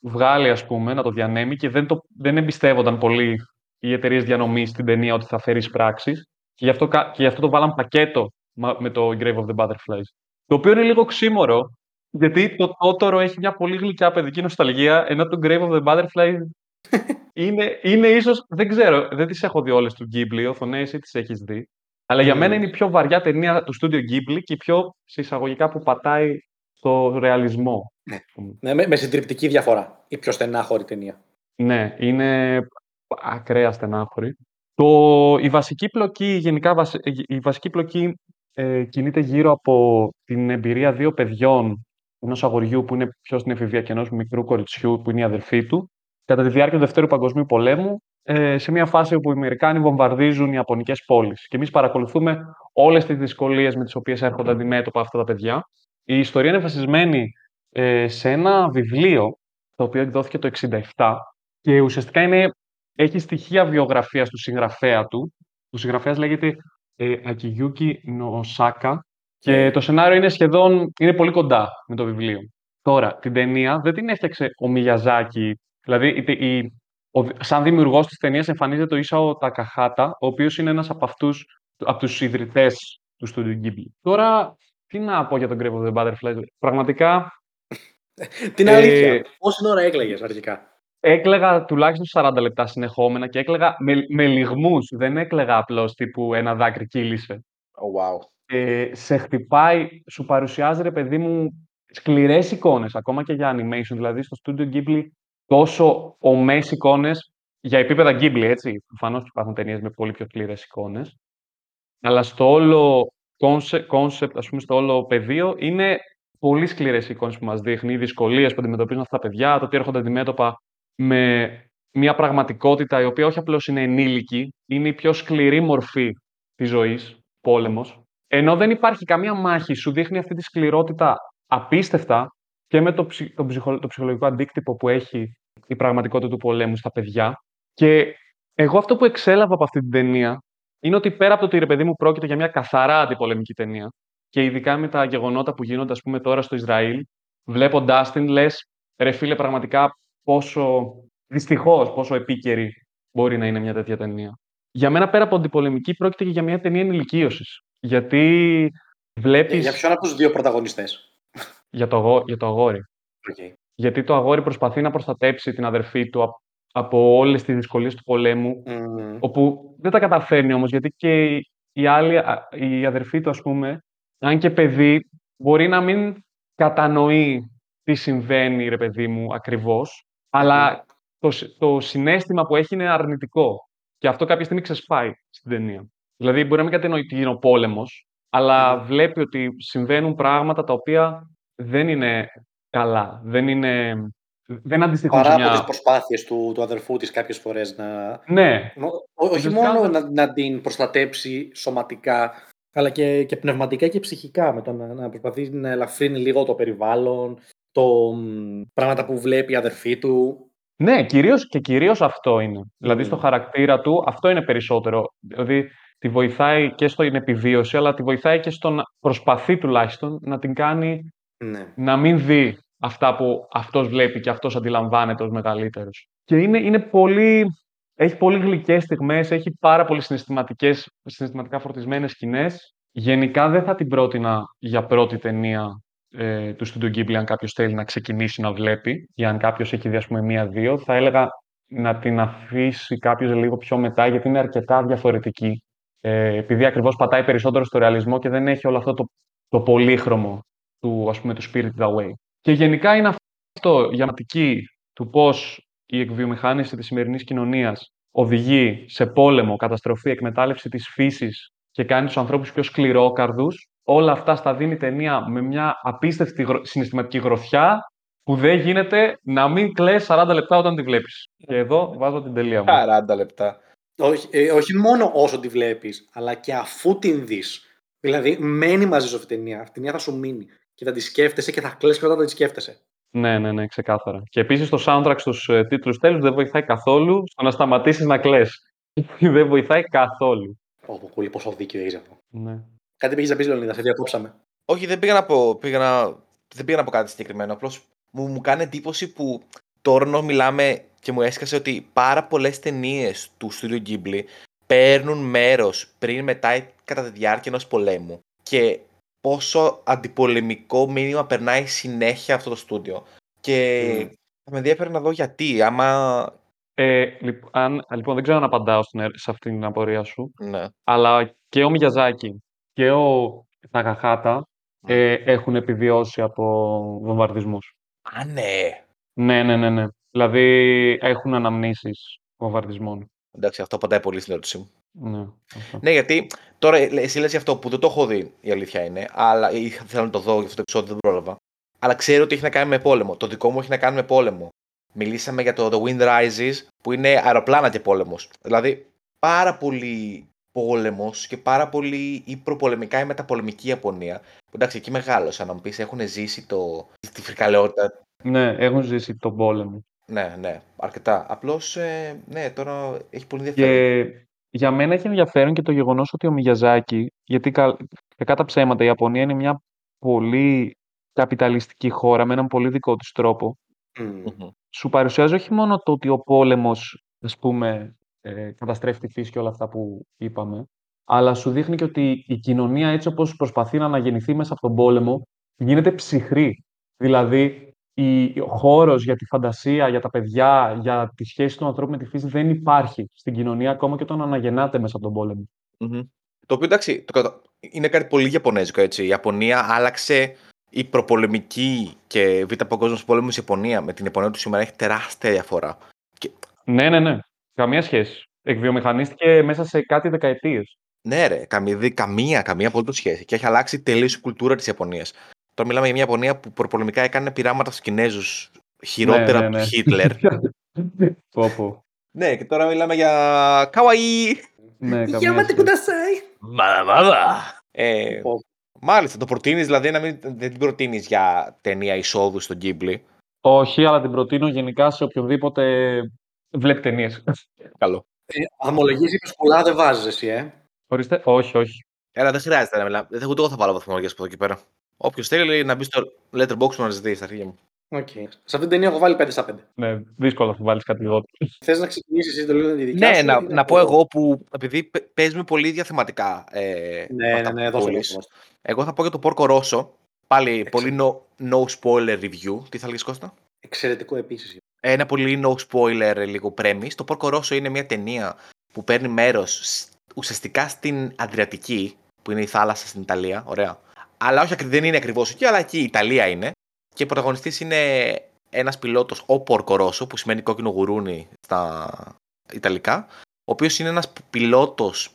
βγάλει, ας πούμε, να το διανέμει και δεν, το, δεν εμπιστεύονταν πολύ οι εταιρείες διανομής στην ταινία ότι θα φέρει εισπράξεις και γι' αυτό, κα- και γι' αυτό το βάλαν πακέτο μα- με το Grave of the Butterflies. Το οποίο είναι λίγο οξύμωρο, γιατί το Totoro έχει μια πολύ γλυκιά παιδική νοσταλγία, ενώ το Grave of the Butterflies (laughs) είναι, είναι ίσως, δεν ξέρω, δεν τις έχω δει όλες του Ghibli, ο Θονέ, εσύ τις έχεις δει. Αλλά για Μμμ. μένα είναι η πιο βαριά ταινία του Studio Ghibli και η πιο σε εισαγωγικά που πατάει στο ρεαλισμό. Ναι. ας πούμε. Ναι, με, με συντριπτική διαφορά. Η πιο στενάχωρη ταινία. Ναι, είναι ακραία στενάχωρη. Το, η βασική πλοκή, γενικά βασι- η βασική πλοκή ε, κινείται γύρω από την εμπειρία δύο παιδιών, ενός αγοριού που είναι πιο στην εφηβεία και ενός μικρού κοριτσιού που είναι η αδερφή του, κατά τη διάρκεια του Δευτέρου Παγκοσμίου Πολέμου, ε, σε μια φάση όπου οι Αμερικάνοι βομβαρδίζουν οι Ιαπωνικές πόλεις. Και εμείς παρακολουθούμε όλες τις δυσκολίες με τις οποίες έρχονται αντιμέτωπα αυτά τα παιδιά. Η ιστορία είναι βασισμένη ε, σε ένα βιβλίο, το οποίο εκδόθηκε το 1967, και ουσιαστικά είναι, έχει στοιχεία βιογραφίας του συγγραφέα του. Ο συγγραφέας λέγεται ε, Akiyuki Nosaka και το σενάριο είναι σχεδόν, είναι πολύ κοντά με το βιβλίο. Τώρα, την ταινία δεν την έφτιαξε ο Μιγιαζάκη, δηλαδή η, η, ο, σαν δημιουργός της ταινίας εμφανίζεται ο Ίσαο Τακαχάτα, ο οποίος είναι ένας από αυτούς, από τους ιδρυτές του Studio Ghibli. Τώρα, τι να πω για τον Grave of the Butterflies. Πραγματικά (laughs) Την Ε, αλήθεια. Πόση ώρα έκλαιγες αρχικά; Έκλεγα τουλάχιστον 40 λεπτά συνεχόμενα και έκλεγα με, με λιγμούς. Δεν έκλεγα απλώς τύπου ένα δάκρυ κύλησε. Oh, wow. Ε, σε χτυπάει, σου παρουσιάζει ρε παιδί μου σκληρές εικόνες, ακόμα και για animation. Δηλαδή στο Studio Ghibli τόσο ομές εικόνες για επίπεδα Ghibli, έτσι. Προφανώς υπάρχουν ταινίες με πολύ πιο σκληρές εικόνες. Αλλά στο όλο concept, concept, ας πούμε, στο όλο πεδίο, είναι πολύ σκληρές οι εικόνες που μας δείχνει, οι δυσκολίες που αντιμετωπίζουν αυτά τα παιδιά, το ότι έρχονται αντιμέτωπα με μια πραγματικότητα η οποία όχι απλώς είναι ενήλικη, είναι η πιο σκληρή μορφή της ζωής, πόλεμος. Ενώ δεν υπάρχει καμία μάχη, σου δείχνει αυτή τη σκληρότητα απίστευτα και με το, ψυχ- το, ψυχο- το ψυχολογικό αντίκτυπο που έχει η πραγματικότητα του πολέμου στα παιδιά. Και εγώ αυτό που εξέλαβα από αυτή την ταινία είναι ότι πέρα από το ότι ρε παιδί μου πρόκειται για μια καθαρά αντιπολεμική ταινία και ειδικά με τα γεγονότα που γίνονται ας πούμε τώρα στο Ισραήλ, βλέποντάς την λες ρε φίλε πραγματικά πόσο δυστυχώς πόσο επίκαιρη μπορεί να είναι μια τέτοια ταινία. Για μένα πέρα από αντιπολεμική πρόκειται και για μια ταινία ενηλικίωσης. Γιατί Για, βλέπεις για ποιον από τους δύο πρωταγωνιστές; για το, αγό- για το αγόρι. Okay. Γιατί το αγόρι προσπαθεί να προστατέψει την αδερφή του απ- από όλες τις δυσκολίες του πολέμου όπου δεν τα καταφέρνει όμως, γιατί και η, η άλλη, α- η αδερφή του, ας πούμε, αν και παιδί, μπορεί να μην κατανοεί τι συμβαίνει, ρε παιδί μου, ακριβώς, αλλά το, συ- το συνέστημα που έχει είναι αρνητικό. Και αυτό κάποια στιγμή ξεσπάει στην ταινία. Δηλαδή, μπορεί να μην κατανοεί τι είναι ο πόλεμος, αλλά Μμμ. βλέπει ότι συμβαίνουν πράγματα τα οποία δεν είναι καλά. Δεν είναι... Δεν αντιστοιχούν Παρά σε από τις μια... προσπάθειες του, του αδερφού της κάποιες φορές να... Ναι, Ό, ό- όχι Ουσιαστικά μόνο δεν- να, να την προστατέψει σωματικά, αλλά και, και πνευματικά και ψυχικά, με το να, να προσπαθεί να ελαφρύνει λίγο το περιβάλλον, το μ, πράγματα που βλέπει η αδερφή του. Ναι, κυρίως, και κυρίως αυτό είναι. Δηλαδή, στο Μμμ. χαρακτήρα του, αυτό είναι περισσότερο. Δηλαδή, τη βοηθάει και στην επιβίωση, αλλά τη βοηθάει και στο να προσπαθεί τουλάχιστον να την κάνει Ναι. να μην δει αυτά που αυτός βλέπει και αυτός αντιλαμβάνεται ως μεγαλύτερος. Και είναι, είναι πολύ... Έχει πολύ γλυκές στιγμές, έχει πάρα πολύ συναισθηματικές, συναισθηματικά φορτισμένες σκηνές. Γενικά δεν θα την πρότεινα για πρώτη ταινία ε, του Studio Ghibli αν κάποιος θέλει να ξεκινήσει να βλέπει ή αν κάποιος έχει δει ας πούμε μία-δύο. Θα έλεγα να την αφήσει κάποιος λίγο πιο μετά γιατί είναι αρκετά διαφορετική. Ε, επειδή ακριβώς πατάει περισσότερο στο ρεαλισμό και δεν έχει όλο αυτό το, το πολύχρωμο του, ας πούμε, του Spirited Away. Και γενικά είναι αυτό η γραμματική του πώς η εκβιομηχάνηση της σημερινής κοινωνίας οδηγεί σε πόλεμο, καταστροφή, εκμετάλλευση της φύσης και κάνει τους ανθρώπους πιο σκληρόκαρδους. Όλα αυτά στα δίνει η ταινία με μια απίστευτη γρο- συναισθηματική γροθιά που δεν γίνεται να μην κλαις 40 λεπτά όταν τη βλέπεις. Και εδώ βάζω την τελεία μου. 40 λεπτά. Όχι, ε, όχι μόνο όσο τη βλέπεις, αλλά και αφού την δεις. Δηλαδή, μένει μαζί σου αυτή η ταινία. Αυτή η ταινία θα σου μείνει. Και θα τη σκέφτεσαι και θα κλαις και όταν θα τη σκέφτεσαι. Ναι, ναι, ναι, ξεκάθαρα. Και επίσης το soundtrack στους ε, τίτλους τέλους δεν βοηθάει καθόλου στο να σταματήσεις να κλαις. (laughs) δεν βοηθάει καθόλου. Όπω πολύ πόσο δίκιο έχεις αυτό. Ναι. Κάτι πήγες να πεις, Λεωνίδα, σε διακόψαμε. Όχι, δεν πήγα να πω, πήγα να... δεν πήγα να πω κάτι συγκεκριμένο. Απλώς μου, μου κάνει εντύπωση που τώρα ενώ μιλάμε και μου έσκασε ότι πάρα πολλές ταινίες του Studio Ghibli παίρνουν μέρος πριν, μετά ή κατά τη διάρκεια ενός πολέμου. Και πόσο αντιπολεμικό μήνυμα περνάει συνέχεια αυτό το στούντιο. Και Μμμ. θα με ενδιαφέρει να δω γιατί. Άμα. Ε, λοιπόν, αν, λοιπόν, δεν ξέρω αν απαντάω στην, ερ- σε αυτήν την απορία σου, Ναι. αλλά και ο Μιαζάκη και ο Ταγαχάτα ε, έχουν επιβιώσει από βομβαρδισμούς. Α, ναι. Ναι, ναι, ναι, ναι. Δηλαδή έχουν αναμνήσεις βομβαρδισμών. Εντάξει, αυτό απαντάει πολύ στην ερώτησή μου. Ναι, αυτό. Ναι, γιατί τώρα ε, εσύ λες για αυτό που δεν το έχω δει, η αλήθεια είναι, αλλά ή θέλω να το δω για αυτό το επεισόδιο, δεν πρόλαβα. Αλλά ξέρω ότι έχει να κάνει με πόλεμο. Το δικό μου έχει να κάνει με πόλεμο. Μιλήσαμε για το The Wind Rises, που είναι αεροπλάνα και πόλεμος. Δηλαδή, πάρα πολύ πόλεμος και πάρα πολύ ή προπολεμικά ή μεταπολεμική Ιαπωνία. Που εντάξει, εκεί μεγάλωσα να μου πεις, έχουν ζήσει το... τη φρικαλαιότητα. Ναι, έχουν ζήσει τον πόλεμο. Ναι, ναι, αρκετά. Απλώς, ε, ναι, τώρα έχει πολύ ενδιαφέρον. Και για μένα έχει ενδιαφέρον και το γεγονός ότι ο Μιγιαζάκη, γιατί κα- κακά τα ψέματα, η Ιαπωνία είναι μια πολύ καπιταλιστική χώρα με έναν πολύ δικό της τρόπο. Μμμ. Μμμ. Σου παρουσιάζει όχι μόνο το ότι ο πόλεμος, ας πούμε, ε, καταστρέφει τη φύση και όλα αυτά που είπαμε, αλλά σου δείχνει και ότι η κοινωνία έτσι όπως προσπαθεί να αναγεννηθεί μέσα από τον πόλεμο, γίνεται ψυχρή. Δηλαδή, η, ο χώρος για τη φαντασία, για τα παιδιά, για τη σχέση του ανθρώπου με τη φύση δεν υπάρχει στην κοινωνία ακόμα και όταν αναγεννάται μέσα από τον πόλεμο. Μμμ. Το οποίο εντάξει, το κατα... είναι κάτι πολύ Ιαπωνέζικο έτσι. Η Ιαπωνία άλλαξε η προπολεμική και β' παγκόσμιο πόλεμος η Ιαπωνία με την Ιαπωνία του σήμερα έχει τεράστια διαφορά. Ναι, ναι, ναι. Καμία σχέση. Εκβιομηχανίστηκε μέσα σε κάτι δεκαετίες. Ναι, ρε, καμία, καμία, καμία απολύτω σχέση. Και έχει αλλάξει τελείως η κουλτούρα της Ιαπωνίας. Τώρα μιλάμε για μια Ιαπωνία που προπολεμικά έκανε πειράματα στους Κινέζους χειρότερα Ναι, από ναι, τον ναι. Χίτλερ. (laughs) Πω, πω. ναι, και τώρα μιλάμε για. Καουαί! Ναι, καμία σχέση. Μαδαμάδα! Ε, Πω. μάλιστα, το προτείνεις δηλαδή να μην, δεν την προτείνεις για ταινία εισόδου στον Ghibli; Όχι, αλλά την προτείνω γενικά σε οποιονδήποτε βλέπει ταινίες. Καλό. Ε, αμολογείς είπες πολλά δεν βάζεις εσύ, ε. Ορίστε. Όχι, όχι. Έλα, δεν χρειάζεται να μιλάμε. Δεν- Ούτε εγώ θα βάλω βαθμολογίες από εδώ και πέρα. Όποιος θέλει να μπει στο letterbox μου να ζητήσει στα αρχεία μου. Οκ. Σε αυτή την ταινία έχω βάλει 5 στα 5. Ναι, δύσκολο θα βάλεις κάτι λιγότερο. Θες να ξεκινήσεις εσύ το λίγο τη δικιά Ναι, σου, να, ή να πω εγώ που επειδή παι- παίζουμε πολύ διαθεματικά. Ε, Ναι, αυτά ναι, ναι, που δώσε πούλεις. το δώσε. Εγώ θα πω για το Porco Rosso. Πάλι πολύ no, no spoiler review. Τι θα λέγεις Κώστα; Εξαιρετικό επίσης. Ένα πολύ no spoiler ε, λίγο premise. Το Porco Rosso είναι μια ταινία που παίρνει μέρος σ- ουσιαστικά στην Αδριατική, που είναι η θάλασσα στην Ιταλία. Ωραία. Αλλά όχι, ακρι- δεν είναι ακριβώς εκεί, αλλά εκεί η Ιταλία είναι. Και πρωταγωνιστής είναι ένας πιλότος, ο Πόρκο Ρώσο, που σημαίνει κόκκινο γουρούνι στα Ιταλικά. Ο οποίος είναι ένας πιλότος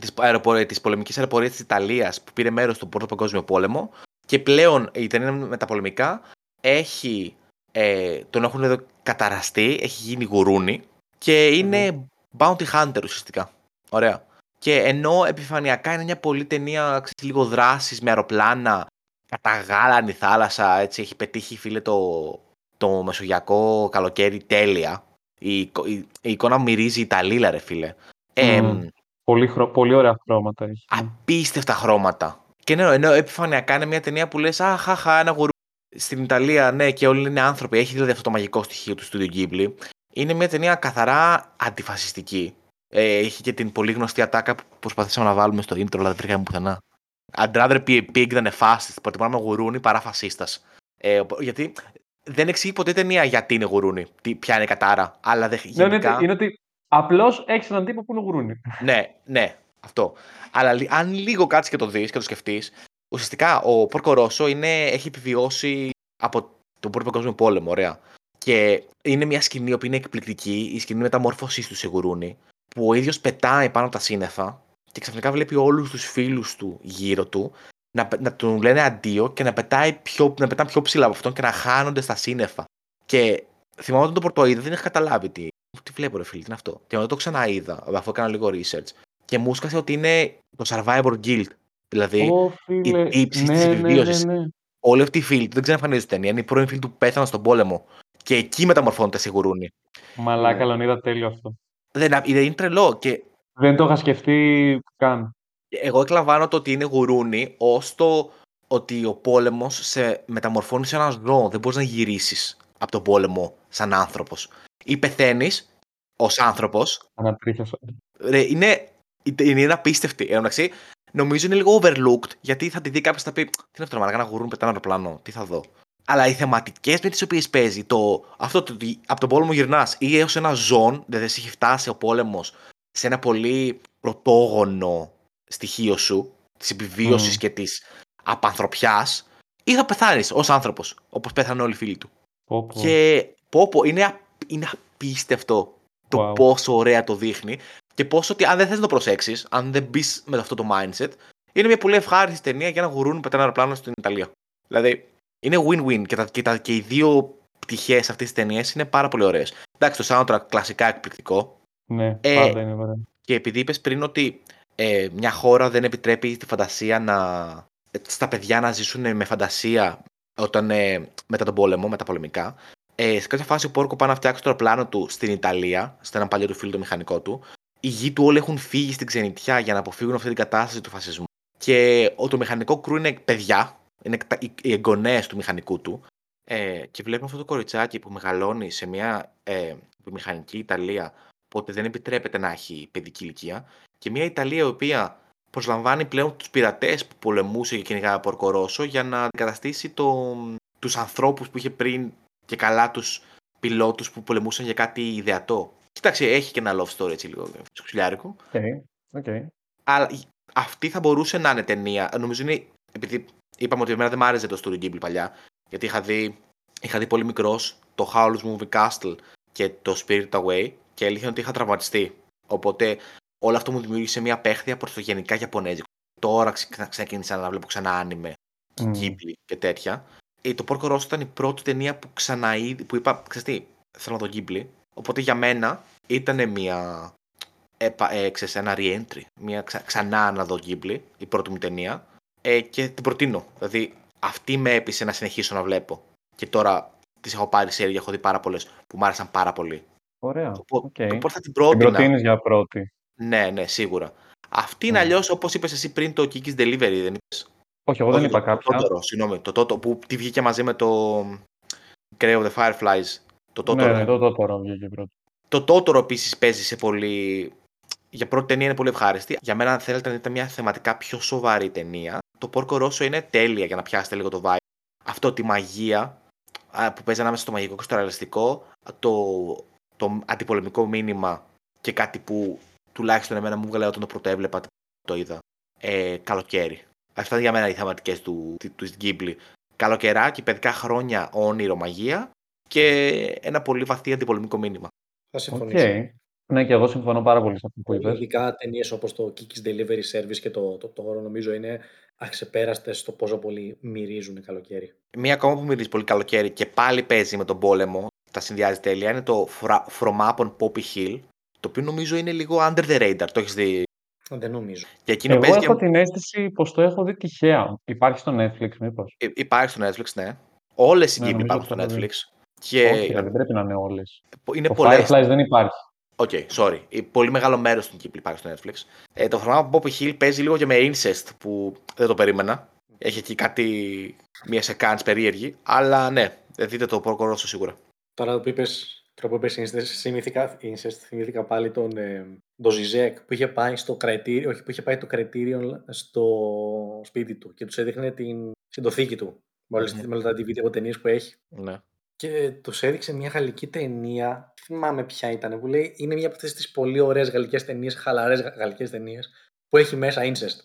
της αεροπορία, της πολεμικής αεροπορίας της Ιταλίας που πήρε μέρος στον Πρώτο Παγκόσμιο Πόλεμο. Και πλέον η ταινία με τα πολεμικά έχει, ε, τον έχουν εδώ καταραστεί, έχει γίνει γουρούνι και είναι bounty hunter ουσιαστικά. Ωραία. Και ενώ επιφανειακά είναι μια πολύ ταινία ξέρεις, λίγο δράσης με αεροπλάνα, καταγάλανη θάλασσα, έτσι έχει πετύχει φίλε το, το μεσογειακό καλοκαίρι τέλεια. Η, εικο- η, η εικόνα μυρίζει Ιταλίλα ρε φίλε. Ε, Μμμ. Πολύ, χρο... πολύ ωραία χρώματα έχει. ναι. απίστευτα χρώματα. Και ναι, ενώ επιφανειακά είναι μια ταινία που λες «Α, χαχα, ένα γουρού». Στην Ιταλία, ναι, και όλοι είναι άνθρωποι. Έχει δηλαδή αυτό το μαγικό στοιχείο του Studio Ghibli. Είναι μια ταινία καθαρά αντιφασιστική. Ε, έχει και την πολύ γνωστή ατάκα που προσπαθήσαμε να βάλουμε στο intro, αλλά δεν τρέχαμε πουθενά. I'd rather be a pig than a fascist. Προτιμώ να είμαι γουρούνι παρά φασίστας. Ε, οπο- γιατί δεν εξηγεί ποτέ η ταινία γιατί είναι γουρούνι, τι, ποια είναι η κατάρα. Αλλά δεν, Ναι, είναι, γενικά... ότι- είναι ότι απλώς έχεις έναν τύπο που είναι γουρούνι. Ναι, ναι, αυτό. Αλλά λι- αν λίγο κάτσεις και το δεις και το σκεφτείς, ουσιαστικά ο Πόρκο Ρώσο είναι, έχει επιβιώσει από τον Πρώτο Παγκόσμιο Πόλεμο, ωραία. Και είναι μια σκηνή που είναι εκπληκτική, η σκηνή μεταμόρφωσής του σε γουρούνι, που ο ίδιος πετάει πάνω από τα σύννεφα και ξαφνικά βλέπει όλους τους φίλους του γύρω του να, πε- να του λένε αντίο και να, πετάει πιο, να πετάνε πιο ψηλά από αυτόν και να χάνονται στα σύννεφα. Και θυμάμαι όταν το πρωτοείδα δεν είχα καταλάβει τι, τι βλέπω, ρε φίλε, τι είναι αυτό. Και όταν το ξαναείδα, αφού έκανα λίγο research, και μου σκάσε ότι είναι το Survivor Guild. Δηλαδή, Ω, φίλε. τύψεις ναι, της ναι, ναι, επιβίωσης. ναι. όλοι αυτοί οι φίλοι του δεν ξαναφανίζονται στην ταινία. Είναι οι πρώην φίλοι του που πέθαναν στον πόλεμο. Και εκεί μεταμορφώνεται σε γουρούνι. Μαλάκα, Ναι. Λεωνίδα, τέλειο αυτό. Δεν, είναι τρελό. Και Δεν το είχα σκεφτεί καν. εγώ εκλαμβάνω το ότι είναι γουρούνι ως το ότι ο πόλεμος σε μεταμορφώνει σε ένα ζώο. Δεν μπορείς να γυρίσεις από τον πόλεμο σαν άνθρωπος. Ή πεθαίνεις ως άνθρωπος. Ανατρίχιασα. Ρε, είναι, είναι, είναι απίστευτη. Εν τω μεταξύ, νομίζω είναι λίγο overlooked γιατί θα τη δει κάποιος και θα πει: Τι είναι αυτό, μαλάκα, ένα γουρούνι πετάνε αεροπλάνο, τι θα δω. Αλλά οι θεματικές με τις οποίες παίζει, το, αυτό το ότι από τον πόλεμο γυρνάς ή έως ένα ζών, δηλαδή σε έχει φτάσει ο πόλεμος σε ένα πολύ πρωτόγονο στοιχείο σου, της επιβίωσης Μμμ. και της απανθρωπιάς, ή θα πεθάνεις ως άνθρωπος, όπως πέθανε όλοι οι φίλοι του. Πω, πω. Και πω, πω, είναι, απ- είναι απίστευτο το Wow. πόσο ωραία το δείχνει και πόσο ότι αν δεν θες να το προσέξεις, αν δεν μπεις με αυτό το mindset, είναι μια πολύ ευχάριστη ταινία για να γουρούνι πετάνε αεροπλάνο στην Ιταλία. Δηλαδή, είναι win-win και, τα, και, τα, και οι δύο πτυχές αυτής της ταινίας είναι πάρα πολύ ωραίες. Εντάξει, το soundtrack κλασικά εκπληκτικό. Ναι, Ε, πάντα είναι ωραία. Και επειδή είπες πριν ότι ε, μια χώρα δεν επιτρέπει τη φαντασία να. ε, στα παιδιά να ζήσουν με φαντασία όταν, ε, μετά τον πόλεμο, με τα πολεμικά. Ε, σε κάποια φάση ο Πόρκο πάει να φτιάξει το αεροπλάνο του στην Ιταλία, σε έναν παλιό του φίλο το μηχανικό του. Οι γη του όλοι έχουν φύγει στην ξενιτιά για να αποφύγουν αυτή την κατάσταση του φασισμού. Και ο, το μηχανικό κρού είναι παιδιά, είναι τα- οι, οι εγγονές του μηχανικού του. Ε, και βλέπουμε αυτό το κοριτσάκι που μεγαλώνει σε μια ε, μηχανική Ιταλία, οπότε δεν επιτρέπεται να έχει παιδική ηλικία. Και μια Ιταλία η οποία προσλαμβάνει πλέον τους πειρατές που πολεμούσε και κυνηγά Porco Rosso για να αντικαταστήσει το, τους ανθρώπους που είχε πριν και καλά τους πιλότους που πολεμούσαν για κάτι ιδεατό. Κοίταξε, έχει και ένα love story έτσι λίγο σκουτσουλιάρικο. Οκ, οκ. Αλλά η- αυτή θα μπορούσε να είναι ταινία. Νομίζω είναι. Επειδή είπαμε ότι εμένα δεν μ' άρεσε το Studio Ghibli παλιά. Γιατί είχα δει, είχα δει πολύ μικρός το Howl's Moving Castle και το Spirit Away. Και αλήθεια είναι ότι είχα τραυματιστεί. Οπότε όλο αυτό μου δημιούργησε μια παίχθεια προς το γενικά Ιαπωνέζικο. Τώρα ξε- ξεκίνησα να βλέπω ξανά άνιμε και Μμ. Ghibli και τέτοια. Ε, το Porco Rosso ήταν η πρώτη ταινία που ξαναείδη, που είπα, ξέρεις τι, θέλω να δω Ghibli. Οπότε για μένα ήταν μια επα, ε, ξέρεις, ένα re-entry. Μια ξα, ξανά να δω Ghibli, η πρώτη μου ταινία. Ε, και την προτείνω. Δηλαδή, αυτή με έπεισε να συνεχίσω να βλέπω. Και τώρα τις έχω πάρει σερί, έχω δει πάρα πολλές που μου άρεσαν πάρα πολύ. Ωραία. Οπό- οκ. Οπότε θα την Την πρότεινα. προτείνεις για πρώτη. Ναι, ναι, σίγουρα. Αυτή είναι Mm. αλλιώς όπως είπες εσύ πριν το Kiki's Delivery, δεν είπες; Όχι, εγώ δεν Όχι, είπα το- κάποια. Το Totoro, συγγνώμη. Το Totoro που τη βγήκε μαζί με το Grave of the Fireflies. Το Totoro. Ναι, ναι, το Totoro βγήκε πρώτο. Το Totoro επίσης παίζει σε πολύ. Για πρώτη ταινία είναι πολύ ευχάριστη. Για μένα, αν θέλετε να δείτε μια θεματικά πιο σοβαρή ταινία, το Porco Rosso είναι τέλεια για να πιάσετε λίγο το vibe. Αυτό τη μαγεία α, που παίζει ανάμεσα στο μαγικό και στο ρεαλιστικό, το, το αντιπολεμικό μήνυμα και κάτι που τουλάχιστον εμένα μου βγάλε όταν το πρώτο έβλεπα, το είδα. Ε, καλοκαίρι. Αυτά για μένα οι θεματικές του, του Ghibli. Καλοκαιράκι, παιδικά χρόνια, όνειρο, μαγεία και ένα πολύ βαθύ αντιπολεμικό μήνυμα. Θα Οκ. συμφωνήσω. Ναι, και εγώ συμφωνώ πάρα πολύ σε αυτό που είπες. Ειδικά ταινίες όπως το Kiki's Delivery Service και το, το, το Totoro νομίζω είναι αξεπέραστες στο πόσο πολύ μυρίζουν καλοκαίρι. Μία ακόμα που μυρίζει πολύ καλοκαίρι και πάλι παίζει με τον πόλεμο, τα συνδυάζει τέλεια, είναι το Fra- From Up on Poppy Hill, το οποίο νομίζω είναι λίγο under the radar. Το έχεις δει; Δεν νομίζω. Και εκείνο Εγώ παίζει έχω και... την αίσθηση πως το έχω δει τυχαία. Υπάρχει στο Netflix μήπως; Υ- Υπάρχει στο Netflix, ναι. Όλες οι Ναι, Ghibli νομίζω υπάρχουν στο το έχω δει. Netflix. Και Όχι, ρε, δεν πρέπει να είναι όλες. είναι το πολλές. Fireflies δεν υπάρχει. Οκ, sorry. Ε, Πολύ μεγάλο μέρος του Ghibli υπάρχει στο Netflix. Ε, το From Up on Poppy Hill παίζει λίγο και με incest που δεν το περίμενα. Έχει εκεί κάτι, μια σεκάνς περίεργη. Αλλά ναι, ε, δείτε το Porco Rosso σίγουρα. Τώρα που είπες τρόπο που είπες incest, θυμήθηκα, incest, θυμήθηκα πάλι τον, ε, τον Ζιζέκ που είχε πάει στο Criterion, όχι που είχε πάει το Criterion στο σπίτι του και τους έδειχνε την συντοθήκη του. Μόλις Μμμ. με όλα τα DVD από ταινίες που έχει. Ναι. Και τους έδειξε μια γαλλική ταινία. Δεν θυμάμαι ποια ήταν. Που λέει είναι μια από αυτές τις πολύ ωραίες γαλλικές ταινίες, χαλαρές γαλλικές ταινίες, που έχει μέσα incest.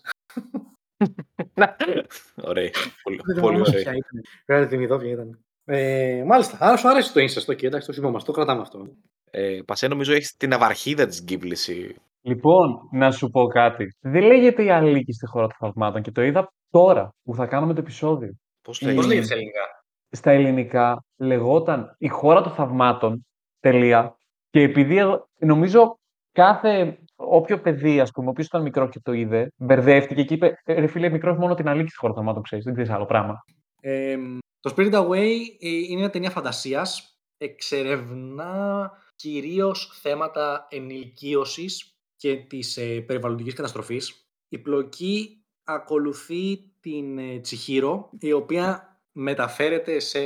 (laughs) Ωραία. Πολύ, Δεν πολύ θυμάμαι ωραία. ποια ήταν. Πρέπει να θυμηθώ ποια ήταν. Ε, μάλιστα. Άρα σου άρεσε το incest. Okay, εντάξει, το θυμόμαστε. Το κρατάμε αυτό. Ε, Πασέ, νομίζω έχεις την ναυαρχίδα της Ghibli. εσύ. Λοιπόν, να σου πω κάτι. Δεν λέγεται η Αλίκη στη χώρα των θαυμάτων και το είδα τώρα που θα κάνουμε το επεισόδιο. Πώς Η- Πώς λέγεται. λέγεται στα ελληνικά; Στα ελληνικά λεγόταν η χώρα των θαυμάτων, τελεία. Και επειδή εγώ- νομίζω κάθε όποιο παιδί, ας πούμε, ο οποίος ήταν μικρό και το είδε, μπερδεύτηκε και είπε «Ε, «Ρε φίλε, μικρός μόνο την Αλίκη στη χώρας των θαυμάτων ξέρεις, δεν ξέρεις άλλο πράγμα». Ε, το Spirit Away ε, είναι μια ταινία φαντασίας. Εξερευνά κυρίως θέματα ενηλικίωσης και της ε, περιβαλλοντικής καταστροφής. Η πλοκή ακολουθεί την ε, Τσιχύρο, η οποία μεταφέρεται σε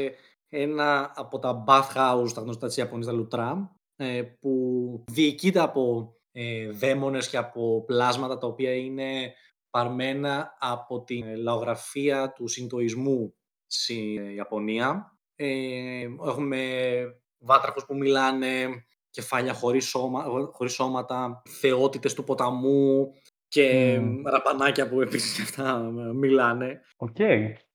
ένα από τα bathhouse, τα γνωστά της Ιαπωνίας, τα λουτρά, ε, που διοικείται από ε, δαίμονες και από πλάσματα τα οποία είναι παρμένα από την ε, λαογραφία του συντοισμού στην Ιαπωνία. Ε, έχουμε βάτραχους που μιλάνε, κεφάλια χωρίς, σώμα, χωρίς σώματα, θεότητες του ποταμού και Μμμ. ραπανάκια που επίσης και αυτά μιλάνε. Οκ,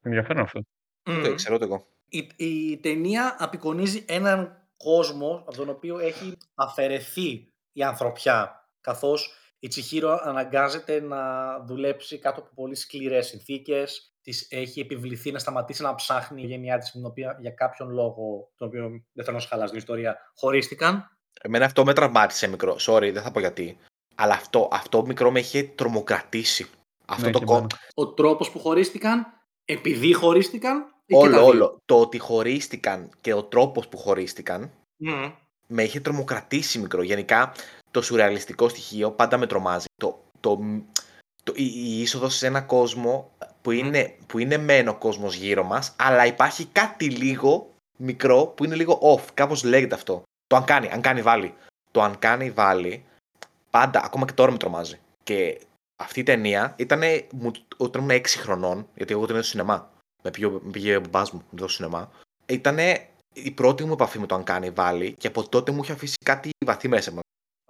ενδιαφέρον αυτό. Το ξέρω το εγώ. Η, η ταινία απεικονίζει έναν κόσμο από τον οποίο έχει αφαιρεθεί η ανθρωπιά, καθώς η Τσιχίρο αναγκάζεται να δουλέψει κάτω από πολύ σκληρές συνθήκες, της έχει επιβληθεί να σταματήσει να ψάχνει την οικογένειά της, την οποία για κάποιον λόγο, τον οποίο δεν θέλω να σου χαλάσω την ιστορία, χωρίστηκαν. Εμένα αυτό με τραυμάτισε μικρό. Sorry, δεν θα πω γιατί. Αλλά αυτό, αυτό μικρό με είχε τρομοκρατήσει. Αυτό Ναι, το και κο... εμένα. Ο τρόπος που χωρίστηκαν, επειδή χωρίστηκαν, ή και τα Όλο, δύο. όλο. Το ότι χωρίστηκαν και ο τρόπος που χωρίστηκαν Μμμ. με είχε τρομοκρατήσει μικρό. Γενικά το σουρεαλιστικό στοιχείο πάντα με τρομάζει. Το, το, το, η, η είσοδος σε ένα κόσμο που είναι, που είναι μεν ο κόσμος γύρω μας, αλλά υπάρχει κάτι λίγο μικρό που είναι λίγο off. Κάπως λέγεται αυτό. Το αν κάνει, αν κάνει βάλει. Το uncanny valley, πάντα, ακόμα και τώρα με τρομάζει. Και αυτή η ταινία ήταν όταν ήμουν 6 χρονών, γιατί εγώ την είδα στο σινεμά. Με πήγε, με πήγε ο μπαμπάς μου, την είδα στο σινεμά. Ήταν η πρώτη μου επαφή με το uncanny valley και από τότε μου είχε αφήσει κάτι βαθύ μέσα μου.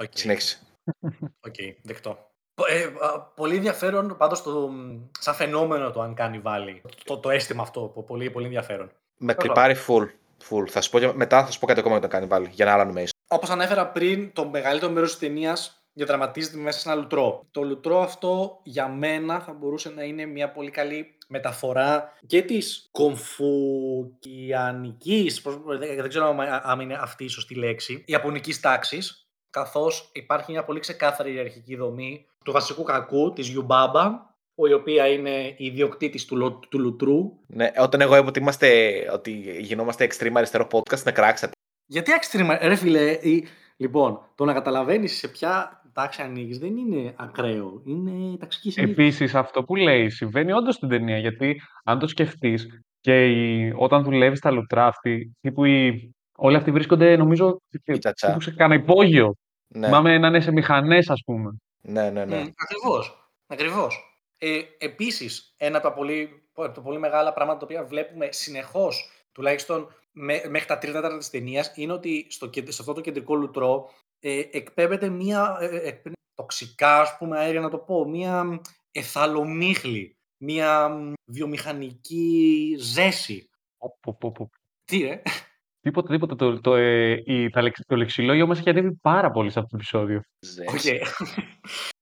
Οκ. Συνέχισε. (laughs) Οκ, δεκτό. Πο- Ε, α, πολύ ενδιαφέρον πάντως το, μ, σαν φαινόμενο το uncanny valley. Το, το αίσθημα αυτό, πο- πολύ, πολύ ενδιαφέρον. Με Τέλος κλιπάρει full. full. Θα σου πω, και- μετά θα σου πω κάτι ακόμα για το κάνει βάλει. Για ένα άλλο animation. Όπως ανέφερα πριν, το μεγαλύτερο μέρος της ταινίας διαδραματίζεται μέσα σε ένα λουτρό. Το λουτρό αυτό για μένα θα μπορούσε να είναι μια πολύ καλή μεταφορά και της κομφουκιανικής, πώς- δεν δεν ξέρω αν- αν είναι αυτή η σωστή λέξη, ιαπωνικής τάξης, καθώς υπάρχει μια πολύ ξεκάθαρη ιεραρχική δομή του βασικού κακού, της Γιουμπάμπα, η οποία είναι η ιδιοκτήτης του, λο- του λουτρού. Ναι, όταν εγώ είπα ότι, είμαστε, ότι γινόμαστε extreme αριστερό podcast, να κράξατε. Γιατί extreme, ρε φίλε, η- λοιπόν, το να καταλαβαίνεις σε ποια τάξη ανήκεις δεν είναι ακραίο, είναι ταξική συνήθεια. Επίσης, αυτό που λέει συμβαίνει όντως στην ταινία, γιατί αν το σκεφτείς και η... όταν δουλεύεις στα λουτρά αυτή, τύπου οι... όλοι αυτοί βρίσκονται, νομίζω, Η τσατσά. τύπου σε κανένα υπόγειο. Ναι, Θυμάμαι να είναι σε μηχανές, ας πούμε. ναι, ναι. ναι. Μμ, ακριβώς, ακριβώς. Ε, επίσης, ένα από τα, πολύ, από τα πολύ μεγάλα πράγματα τα οποία βλέπουμε συνεχώς, τουλάχιστον με- μέχρι τα τρίτα τέταρτα της ταινίας, είναι ότι στο, κεν- σε αυτό το κεντρικό λουτρό ε, εκπέμπεται μία, ε, εκπέμπεται τοξικά, ας πούμε, αέρια να το πω, μία αιθαλομίχλη, μια μ, βιομηχανική ζέση. Πω, πω, πω, πω. Τι ρε. Τίποτα, τίποτα. Το, το, ε, η, τα, λεξ- το λεξιλόγιο μας έχει ανέβει πάρα πολύ σε αυτό το επεισόδιο. Ζέση. Οκ.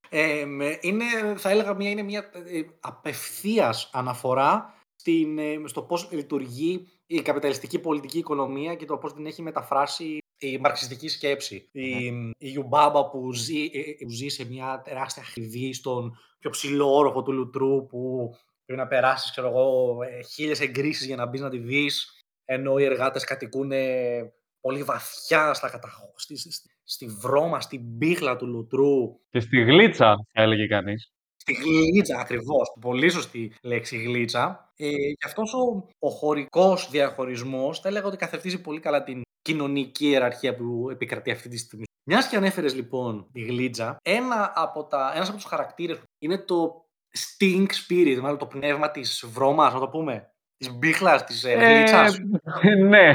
Ε, με- είναι, θα έλεγα, μια, είναι μια ε, απευθείας αναφορά στην, ε, στο πώς λειτουργεί η καπιταλιστική πολιτική οικονομία και το πώς την έχει μεταφράσει η μαρξιστική σκέψη. Η, η Ιουμπάμπα που ζει, ε, ε, που ζει σε μια τεράστια χριβή στον πιο ψηλό όροφο του Λουτρού που πρέπει να περάσεις, ξέρω εγώ, ε, χίλιες εγκρίσεις για να μπεις να τη δεις, ενώ οι εργάτες κατοικούν ε, πολύ βαθιά στα καταχώ... στη, στη, στη βρώμα, στην πίχλα του Λουτρού, Και στη γλίτσα, θα έλεγε κανείς. Στη γλίτσα, ακριβώς. Πολύ σωστή λέξη γλίτσα. Ε, και αυτός ο, ο χωρικός διαχωρισμός θα έλεγα ότι καθευτίζει πολύ καλά την κοινωνική ιεραρχία που επικρατεί αυτή τη στιγμή. Μιας και ανέφερες λοιπόν τη γλίτσα, ένα από τα, ένας από τους χαρακτήρες είναι το stink spirit, μάλλον το πνεύμα της βρώμας, να το πούμε. Της μπίχλας, της ε, γλίτσας. Ε, (laughs) ναι,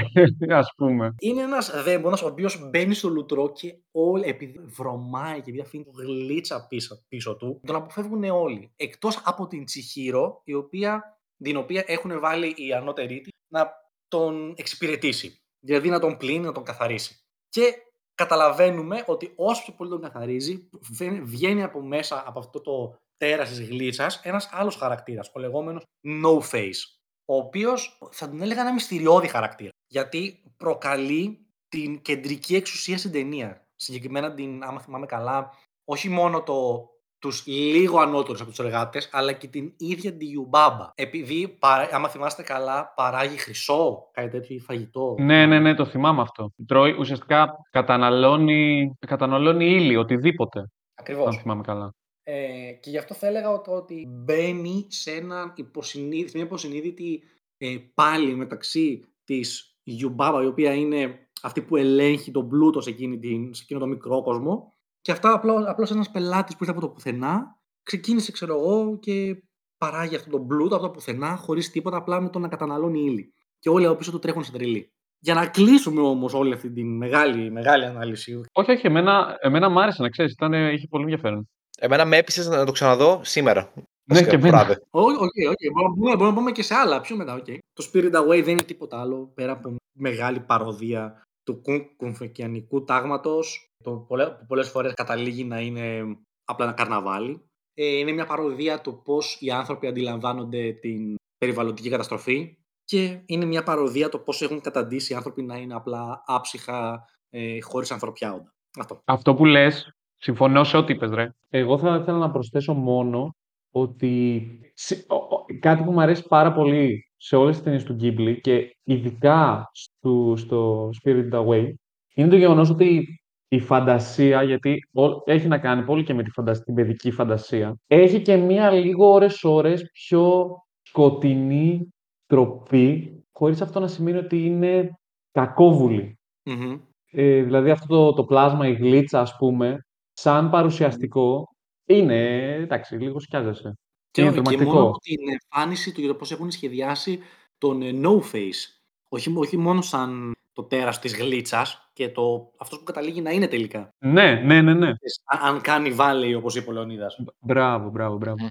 ας πούμε. Είναι ένας δαίμονας ο οποίος μπαίνει στο λουτρό και όλοι, επειδή βρωμάει και επειδή αφήνει γλίτσα πίσω, πίσω του, τον αποφεύγουν όλοι. Εκτός από την Τσιχύρο, η οποία, την οποία έχουν βάλει οι ανώτεροι της να τον εξυπηρετήσει. Δηλαδή να τον πλύνει, να τον καθαρίσει. Και καταλαβαίνουμε ότι όσο πιο πολύ τον καθαρίζει, βγαίνει- βγαίνει από μέσα από αυτό το τέρας της γλίτσας ένας άλλος χαρακτήρας, ο λεγόμενος no face ο οποίος θα τον έλεγα ένα μυστηριώδη χαρακτήρα. Γιατί προκαλεί την κεντρική εξουσία στην ταινία. Συγκεκριμένα την, άμα θυμάμαι καλά, όχι μόνο το, τους λίγο ανώτερους από τους εργάτες, αλλά και την ίδια τη Ιουμπάμπα. Επειδή, παρά- άμα θυμάστε καλά, παράγει χρυσό, κάτι τέτοιο ή φαγητό. Ναι, ναι, ναι, το θυμάμαι αυτό. Τρώει, ουσιαστικά καταναλώνει, καταναλώνει ύλη, οτιδήποτε, Ακριβώς. αν θυμάμαι καλά. Ε, και γι' αυτό θα έλεγα ότι, ότι μπαίνει σε, ένα υποσυνείδη- σε μια υποσυνείδητη ε, πάλι μεταξύ της Γιουμπάμπα, η οποία είναι αυτή που ελέγχει τον πλούτο σε, εκείνη την, σε εκείνο το μικρό κόσμο, και αυτά απλώς, απλώς ένας πελάτης που ήρθε από το πουθενά, ξεκίνησε, ξέρω εγώ, και παράγει αυτόν τον πλούτο από το πουθενά, χωρίς τίποτα, απλά με το να καταναλώνει ύλη. Και όλοι από πίσω του τρέχουν σε τρελή. Για να κλείσουμε όμως όλη αυτή τη μεγάλη, μεγάλη ανάλυση, Όχι, όχι, εμένα, εμένα μ' άρεσε να ξέρεις, ήταν, είχε πολύ ενδιαφέρον. Εμένα με έπεισε να το ξαναδώ σήμερα. Ναι, Βασικά, και εμένα. βράδυ. Όχι, OK, OK. Μπορούμε, μπορούμε- μπορούμε να πούμε και σε άλλα πιο μετά. οκ. Το Spirited Away δεν είναι τίποτα άλλο πέρα από μεγάλη παρωδία του κομ- κομφουκιανικού τάγματος το πολλέ- που πολλές φορές καταλήγει να είναι απλά ένα καρναβάλι. Ε, είναι μια παρωδία του πώς οι άνθρωποι αντιλαμβάνονται την περιβαλλοντική καταστροφή και είναι μια παροδία το πώς έχουν καταντήσει οι άνθρωποι να είναι απλά άψυχα ε, χωρίς ανθρωπιά όντα. Αυτό. Αυτό που λες, συμφωνώ σε ό,τι είπες, ρε. Εγώ θα ήθελα να προσθέσω μόνο ότι σε- ο- ο- κάτι που μου αρέσει πάρα πολύ σε όλες τις ταινίες του Ghibli και ειδικά στο, στο Spirited Away είναι το γεγονός ότι η φαντασία, γιατί ό- έχει να κάνει πολύ και με τη φαντασ- την παιδική φαντασία, έχει και μία λίγο ώρες-ώρες πιο σκοτεινή τροπή, χωρίς αυτό να σημαίνει ότι είναι κακόβουλη. Μμμ. Ε, δηλαδή αυτό το, το πλάσμα, η γλίτσα, ας πούμε, σαν παρουσιαστικό, είναι, εντάξει, λίγο σκιάζεσαι. Και, είναι και μόνο τρομακτικό. από την εμφάνιση του για το πώς έχουν σχεδιάσει τον ε, No Face. Όχι, όχι μόνο σαν το τέρας της γλίτσας και το, αυτός που καταλήγει να είναι τελικά. Ναι, ναι, ναι, ναι. Αν, αν κάνει βάλει, όπως είπε ο Λεωνίδας. Μπράβο, μπράβο, μπράβο.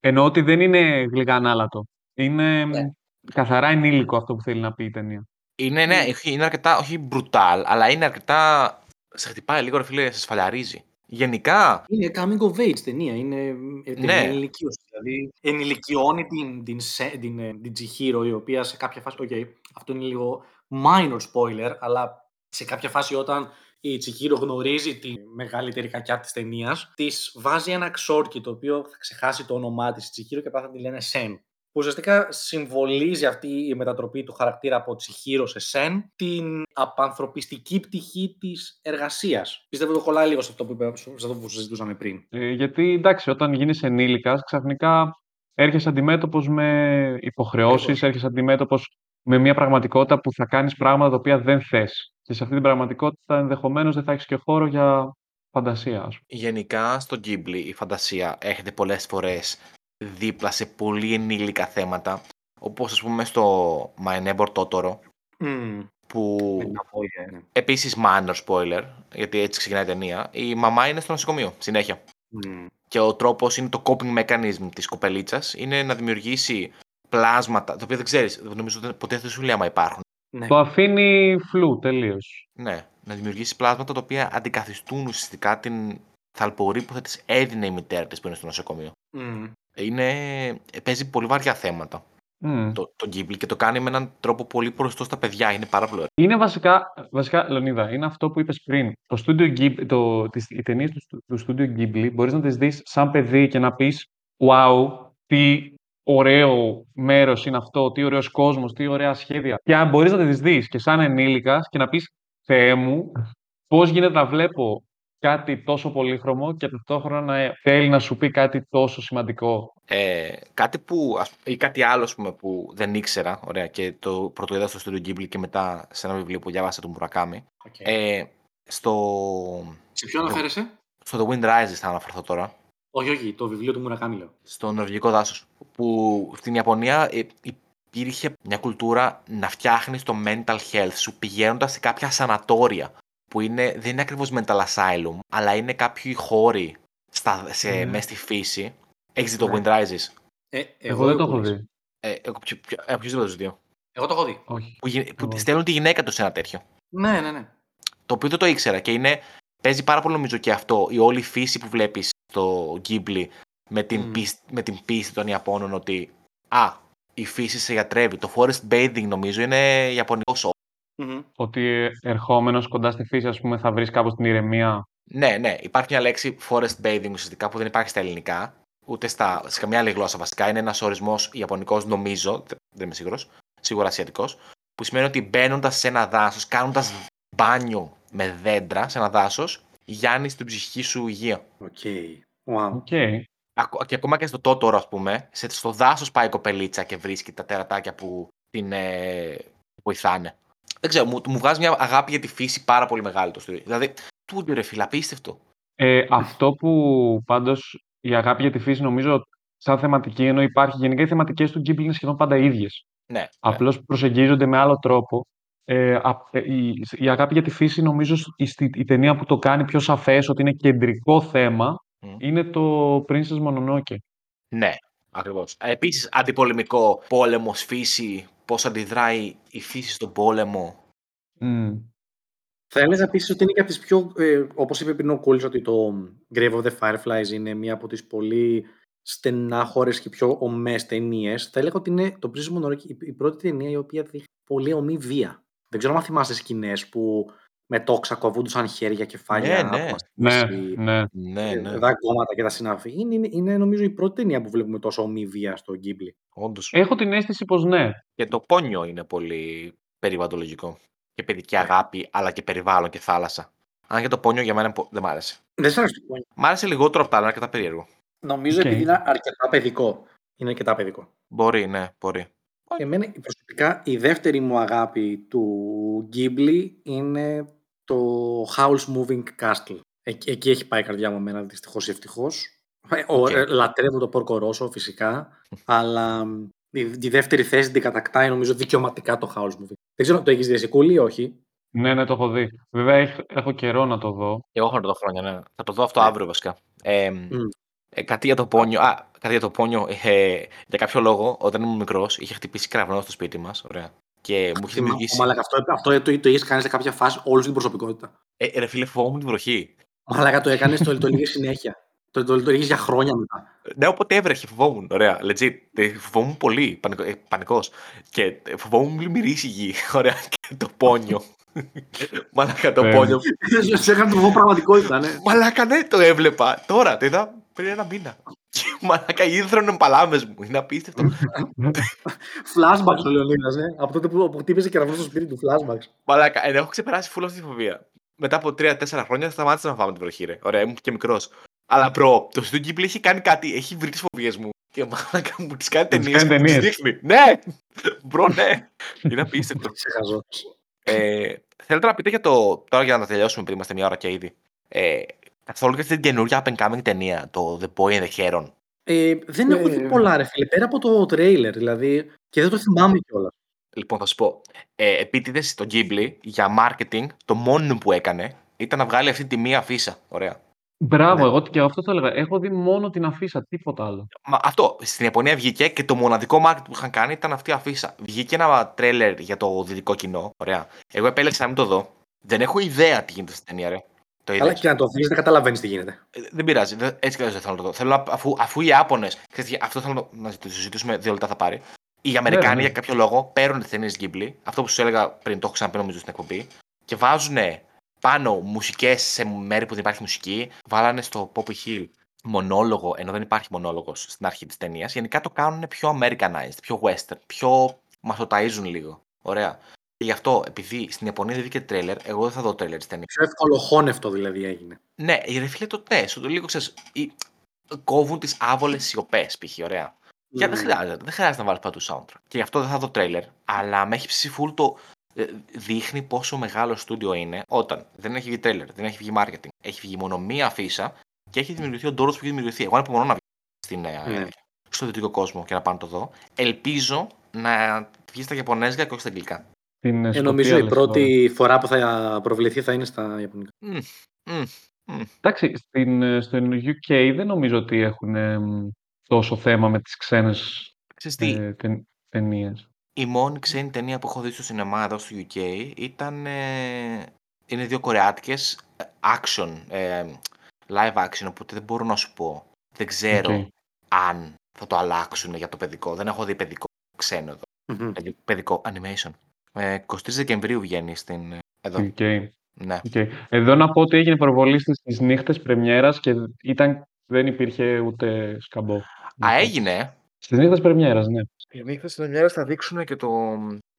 Εννοώ ότι δεν είναι γλυκανάλατο. Είναι Ναι. μ, καθαρά ενήλικο αυτό που θέλει να πει η ταινία. Είναι, ναι, όχι, είναι αρκετά, όχι brutal, αλλά είναι αρκετά. Σε χτυπάει λίγο, ρε φίλε, σε σφαλιαρίζει. Γενικά, Είναι coming of age ταινία, είναι ε, ταινία Ναι. ενηλικίωσης. Δηλαδή ενηλικιώνει την, την, σε- την, ε, την Τσιχίρο, η οποία σε κάποια φάση, οκ, αυτό είναι λίγο minor spoiler, αλλά σε κάποια φάση όταν η Τσιχύρο γνωρίζει τη μεγαλύτερη κακιά της ταινίας, της βάζει ένα ξόρκι το οποίο θα ξεχάσει το όνομά της Τσιχύρο και απλά θα τη λένε Σεν. Που ουσιαστικά συμβολίζει αυτή η μετατροπή του χαρακτήρα από Τσιχύρο σε Σεν την απανθρωπιστική πτυχή της εργασίας. Πιστεύω το κολλάει λίγο σε αυτό που, είπε, σε αυτό που συζητούσαμε πριν. Ε, γιατί, εντάξει, όταν γίνεις ενήλικας, ξαφνικά έρχεσαι αντιμέτωπος με υποχρεώσεις, Ακριβώς. έρχεσαι αντιμέτωπος με μια πραγματικότητα που θα κάνεις πράγματα τα οποία δεν θες. Και σε αυτή την πραγματικότητα ενδεχομένως δεν θα έχεις και χώρο για φαντασία, ας πούμε. γενικά στο Ghibli η φαντασία έρχεται πολλές φορές δίπλα σε πολύ ενήλικα θέματα. Όπως ας πούμε στο My Neighbor Totoro, Mm. που Με τα βόλια, ναι. επίσης minor spoiler, γιατί έτσι ξεκινάει η ταινία, η μαμά είναι στο νοσοκομείο, συνέχεια. Mm. Και ο τρόπος είναι το coping mechanism της κοπελίτσας. Είναι να δημιουργήσει πλάσματα, τα οποία δεν ξέρεις, νομίζω ότι ποτέ δεν σου λέει άμα υπάρχουν. Ναι. Το αφήνει φλού τελείως. Ναι, να δημιουργήσει πλάσματα τα οποία αντικαθιστούν ουσιαστικά την θαλπορή που θα τη έδινε η μητέρα της που είναι στο νοσοκομείο. Μμ. Είναι, παίζει πολύ βαριά θέματα το, το Ghibli και το κάνει με έναν τρόπο πολύ προστό στα παιδιά. Είναι πάρα πολύ ωραίο. Είναι βασικά, βασικά, Λεωνίδα, είναι αυτό που είπες πριν. Το Studio Ghibli, το, τις, οι ταινίες του, στου- του Studio Ghibli μπορείς να τις δεις σαν παιδί και να πεις «Wow, τι ωραίο μέρος είναι αυτό, τι ωραίος κόσμος, τι ωραία σχέδια». Και αν μπορείς να τις δεις και σαν ενήλικας και να πεις «Θεέ μου, πώς γίνεται να βλέπω κάτι τόσο πολύχρωμο και ταυτόχρονα να θέλει να σου πει κάτι τόσο σημαντικό». Ε, κάτι που, ας- ή κάτι άλλο ας πούμε, που δεν ήξερα, ωραία, και το πρώτο είδα στο Studio Ghibli και μετά σε ένα βιβλίο που διάβασα του Murakami. OK. Ε, στο, Σε ποιο αναφέρεσαι; στο The Wind Rises θα αναφερθώ τώρα. Όχι, όχι, το βιβλίο του Μουρακάμι λέω. στο νορβηγικό δάσος. Που στην Ιαπωνία ε, υπήρχε μια κουλτούρα να φτιάχνεις το mental health σου πηγαίνοντας σε κάποια σανατόρια. Που είναι, δεν είναι ακριβώς mental asylum, αλλά είναι κάποιοι χώροι στα, σε, Ναι. μέσα στη φύση. Έχεις δει το Ναι. Wind Rises; Ε, Εγώ, δεν το έχω δει. Ε, εγώ, ποιο, ποιο, ε, ποιος δεν το δύο. Εγώ το έχω δει. Όχι. Που, γι- που Εγώ. στέλνουν τη γυναίκα τους σε ένα τέτοιο. Ναι, ναι, ναι. Το οποίο δεν το ήξερα και είναι. Παίζει πάρα πολύ νομίζω και αυτό. Η όλη φύση που βλέπεις στο Ghibli με την, Μμ. πίστη, με την πίστη των Ιαπώνων ότι. Α, η φύση σε γιατρεύει. Το forest bathing νομίζω είναι ιαπωνικός σώμα. Μμμ. Ότι ερχόμενος κοντά στη φύση, ας πούμε, θα βρεις κάπως την ηρεμία. Ναι, ναι. Υπάρχει μια λέξη forest bathing ουσιαστικά που δεν υπάρχει στα ελληνικά. Ούτε στα, σε καμιά άλλη γλώσσα βασικά. Είναι ένας ορισμός ιαπωνικός, νομίζω. Δεν δεν είμαι σίγουρος. Σίγουρα ασιατικός. Που σημαίνει ότι μπαίνοντας σε ένα δάσος, κάνοντας μπάνιο με δέντρα σε ένα δάσος, γιάνει την ψυχική σου υγεία. OK. Wow. OK. Ακο- Και ακόμα και στο Τότορο, ας πούμε, σε, στο δάσος πάει η κοπελίτσα και βρίσκει τα τερατάκια που την ε, βοηθάνε. Δεν ξέρω, μου, μου βγάζει μια αγάπη για τη φύση πάρα πολύ μεγάλη το στούντιο. Δηλαδή, τούτο ρε φίλε, απίστευτο. Ε, αυτό που πάντως η αγάπη για τη φύση νομίζω σαν θεματική, ενώ υπάρχει γενικά οι θεματικές του Ghibli είναι σχεδόν πάντα ίδιες. Ναι. ναι. Απλώς προσεγγίζονται με άλλο τρόπο. Ε, α- ε, η, η αγάπη για τη φύση νομίζω σ- η, στη- η ταινία που το κάνει πιο σαφές ότι είναι κεντρικό θέμα Μμ. είναι το Princess Mononoke. Ναι, ακριβώς. Επίσης, αντιπολεμικό πόλεμο, φύση, πώς αντιδράει η φύση στον πόλεμο. Μμ. Θα έλεγα επίσης ότι είναι και από τις πιο. Ε, Όπως είπε πριν ο Κούλης, ότι το Grave of the Fireflies είναι μία από τις πολύ στενάχωρε και πιο ομές ταινίες. Θα έλεγα ότι είναι το Prison Mononoke η, η πρώτη ταινία η οποία δείχνει πολύ ομή βία. Δεν ξέρω αν θυμάστε σκηνές που με τόξα κοβούντουσαν χέρια, κεφάλια, Ναι, ναι. άτομα στη Ναι, μέση, ναι. Ναι, ε, ναι, δαγκώματα και τα συναφή. Είναι, είναι, είναι, νομίζω η πρώτη ταινία που βλέπουμε τόσο ομή βία στο Ghibli. όντως. Έχω την αίσθηση πως ναι. Και το πόνιο είναι πολύ περιβαλλοντολογικό. Και παιδική αγάπη, αλλά και περιβάλλον και θάλασσα. Αν και το Πόνιο για μένα πο- δεν μ' άρεσε. Δεν σ' αρέσει το Πόνιο. Μ' άρεσε λιγότερο από τα άλλα, είναι αρκετά περίεργο. Νομίζω Οκ. επειδή είναι αρκετά παιδικό. Είναι αρκετά παιδικό. Μπορεί, ναι, μπορεί. Εμένα προσωπικά η δεύτερη μου αγάπη του Ghibli είναι το Howl's Moving Castle. Εκεί, εκεί έχει πάει η καρδιά μου εμένα δυστυχώς ή ευτυχώς. Ε, ο- Οκ. ε, Λατρεύω το Πόρκο Ρόσο φυσικά, (laughs) αλλά μ, η, η δεύτερη θέση την κατακτάει νομίζω δικαιωματικά το Howl's Moving. Δεν ξέρω, το έχεις δει εσύ Κούλη ή όχι; Ναι, ναι, το έχω δει. Βέβαια έχ- έχω καιρό να το δω. Και εγώ έχω να το δω χρόνια, ναι. Θα το δω αυτό Ναι. αύριο βασικά. Ε, Μμ. ε, κάτι για το πόνιο. Α, κάτι για το πόνιο. Ε, για κάποιο λόγο, όταν ήμουν μικρός, είχε χτυπήσει κραυνό στο σπίτι μας. Ωραία. Και μου είχε Θυμάμαι, δημιουργήσει. Μαλάκα, αυτό, αυτό το, το έχεις κάνει σε κάποια φάση όλη την προσωπικότητα. Ε, ρε φίλε, φοβόμουν την βροχή. Μαλάκα το έκανες, το, το έλεγες συνέχεια. Το, το, το έλεγες για χρόνια μετά. Ναι, όποτε έβρεχε, φοβόμουν. Ωραία, legit. Ε, Φοβόμουν πολύ. Πανικό, ε, πανικός. Και ε, φοβόμουν μην μυρίσει η γη. (laughs) Ωραία. Και το πόνιο. (laughs) Μαλάκα το Ναι. πόνιο. Σε έκανε το φοβό πραγματικότητα, ναι. Μαλάκα ναι, το έβλεπα. Τώρα, το είδα πριν ένα μήνα. Και μαλάκα ίδρωνε παλάμες μου. Είναι απίστευτο. Flashbacks ο Λεωνίδας, ναι. Από τότε που, που χτύπησε κεραυνό στο σπίτι του, flashbacks. Μαλάκα, ε, έχω ξεπεράσει φούλα αυτή τη φοβία. Μετά από 3-4 χρόνια σταμάτησα να φάμε την βροχή, ρε. Ωραία, ήμουν και μικρός. Αλλά προ, το Studio Ghibli έχει κάνει κάτι, έχει βρει τις φοβίες μου. Και μαλάκα μου τις κάνει Μου τις ταινίες. κάνει Μου τις ταινίες. δείχνει. Ναι! Μπρο, ναι! Είναι απίστευτο. (laughs) Σε χαζό. ε, θέλετε να πείτε για το. Τώρα για να τελειώσουμε, επειδή είμαστε μια ώρα και ήδη. Ε, καθόλου για αυτή την καινούργια up and coming ταινία, το The Boy and the Heron. Ε, δεν έχω δει Ε, πολλά, ρε φίλε. Πέρα από το τρέιλερ, δηλαδή. Και δεν το θυμάμαι κιόλας. Λοιπόν, θα σου πω. Ε, Επίτηδες το Ghibli για marketing, το μόνο που έκανε ήταν να βγάλει αυτή τη μία φύσα. Ωραία. Μπράβο, Ναι. εγώ και αυτό το έλεγα. Έχω δει μόνο την αφίσα, τίποτα άλλο. Μα αυτό. Στην Ιαπωνία βγήκε και το μοναδικό market που είχαν κάνει ήταν αυτή η αφίσα. Βγήκε ένα τρέλερ για το δυτικό κοινό. Ωραία. Εγώ επέλεξα να μην το δω. Δεν έχω ιδέα τι γίνεται στην ταινία, ρε. Το Αλλά είδες. και να το δεις, δεν καταλαβαίνεις τι γίνεται. Ε, Δεν πειράζει. Δεν- Έτσι κι αλλιώς δεν θέλω να το δω. Θέλω να, αφού, αφού οι Ιάπωνε. Αυτό θέλω να, το- να το συζητήσουμε δύο λεπτά θα πάρει. Οι Αμερικάνοι ναι. για κάποιο λόγο παίρνουν τι ταινίε Ghibli. Αυτό που σου έλεγα πριν, το έχω ξαναπεί νομίζω στην εκπομπή. Και βάζουν πάνω μουσικές σε μέρη που δεν υπάρχει μουσική. Βάλανε στο Poppy Hill μονόλογο, ενώ δεν υπάρχει μονόλογος στην αρχή της ταινίας. Γενικά το κάνουν πιο Americanized, πιο western, πιο. μα το ταΐζουν λίγο. Ωραία. Και γι' αυτό, επειδή στην Ιαπωνία δεν βγήκε τρέλερ, εγώ δεν θα δω τρέλερ τη ταινία. Πιο εύκολο χώνευτο δηλαδή έγινε. Ναι, ρε φίλε το ναι, σου το λίγο ξέρεις, ή- κόβουν τις άβολες σιωπές, π.χ. Ωραία. Και δεν Μμμ. χρειάζεται, δεν χρειάζεται να βάλεις παντού soundtrack. Και γι' αυτό δεν θα δω τρέλερ. Αλλά με έχει ψήσει full το. ε, Δείχνει πόσο μεγάλο στούντιο είναι όταν δεν έχει βγει τρέλερ, δεν έχει βγει marketing, έχει βγει μόνο μία αφίσα και έχει δημιουργηθεί ο ντόρος που έχει δημιουργηθεί. Εγώ ανυπομονώ να βγει στην, ε, Ναι. στο δυτικό κόσμο και να πάω να το δω. Ελπίζω να βγει στα Ιαπωνέζικα και όχι στα αγγλικά. Την Ε, Σκωτία, νομίζω η λες πρώτη φορά που θα προβληθεί θα είναι στα Ιαπωνικά. Μμ, μμ, μμ. Εντάξει, στην, ε, στο UK δεν νομίζω ότι έχουν εμ, τόσο θέμα με τις ξένες Ξέρεις τι, ε, ται- ταινίες. Η μόνη ξένη ταινία που έχω δει στο σινεμά εδώ στο UK ήταν. ε, είναι δύο κορεάτικες ε, action, ε, live action, οπότε δεν μπορώ να σου πω. Δεν ξέρω Οκ. αν θα το αλλάξουν για το παιδικό. Δεν έχω δει παιδικό ξένο εδώ. Μμμ. Δηλαδή, παιδικό animation. Ε, 23 Δεκεμβρίου βγαίνει στην. ε, Εδώ. στο UK. Ναι. Οκ. Εδώ να πω ότι έγινε προβολή στις, στις Νύχτες Πρεμιέρας και ήταν, δεν υπήρχε ούτε σκαμπό. Α, έγινε. Στις Νύχτες Πρεμιέρας, ναι. Οι Νύχτες Πρεμιέρας θα δείξουν και το.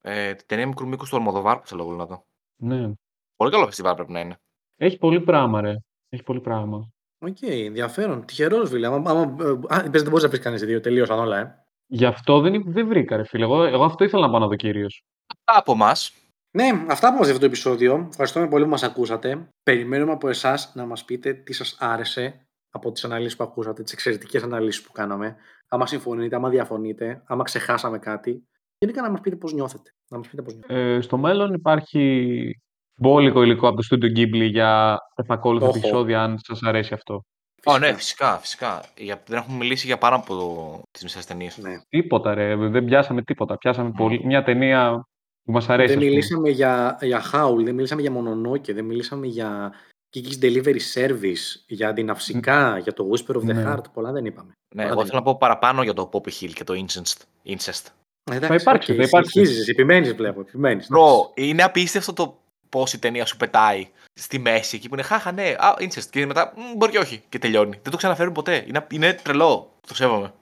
Ε, την ταινία μικρού μήκου του Αλμοδοβάρ που θέλω εγώ να δω. ναι. Πολύ καλό φεστιβάλ πρέπει να είναι. Έχει πολύ πράγμα, ρε. Έχει πολύ πράγμα. Οκ, ενδιαφέρον. Τυχερός, φίλε. Άμα, άμα, ε, α, είπες, δεν μπορείς να πεις κανείς δύο. Τελείωσαν όλα, ε. Γι' αυτό δεν, δεν βρήκα, ρε φίλε. Εγώ, εγώ αυτό ήθελα να πάω να δω κυρίως. Αυτά από εμάς. Ναι, αυτά από μας για αυτό το επεισόδιο. Ευχαριστούμε πολύ που μας ακούσατε. Περιμένουμε από εσάς να μας πείτε τι σας άρεσε από τις αναλύσεις που ακούσατε, τις εξαιρετικές αναλύσεις που κάναμε. Άμα συμφωνείτε, άμα διαφωνείτε, άμα ξεχάσαμε κάτι. Γενικά να μας πείτε πώς νιώθετε. Να μας πείτε πώς νιώθετε. Ε, στο μέλλον υπάρχει μπόλικο υλικό από το Studio Ghibli για επακόλουθα Όχο. επεισόδια, αν σας αρέσει αυτό. Ω, ναι, φυσικά, φυσικά. Για, δεν έχουμε μιλήσει για πάνω από τις μισές ταινίες. Ναι. Τίποτα, ρε. Δεν πιάσαμε τίποτα. Πιάσαμε πολύ... μια ταινία που μας αρέσει. Δεν ας πούμε. μιλήσαμε για, για Howl, δεν μιλήσαμε για Mononoke, δεν μιλήσαμε για Kiki's Delivery Service, για την Αυσικά, για το Whisper of the Ναι. Heart. Πολλά δεν είπαμε. Ναι, Πολλά εγώ δεν θέλω να πω παραπάνω για το Poppy Hill και το Incest. Incest. είπαμε. Εντάξει, υπάρξει, οκ, θα υπάρξει. συνεχίζεις, επιμένεις βλέπω, επιμένεις. Bro, είναι απίστευτο το πώς η ταινία σου πετάει στη μέση εκεί που είναι χάχα, ναι, α, Incest. Και μετά, «Μ, μπορεί και όχι. Και τελειώνει. Δεν το ξαναφέρουν ποτέ. Είναι, είναι τρελό. Το σέβομαι.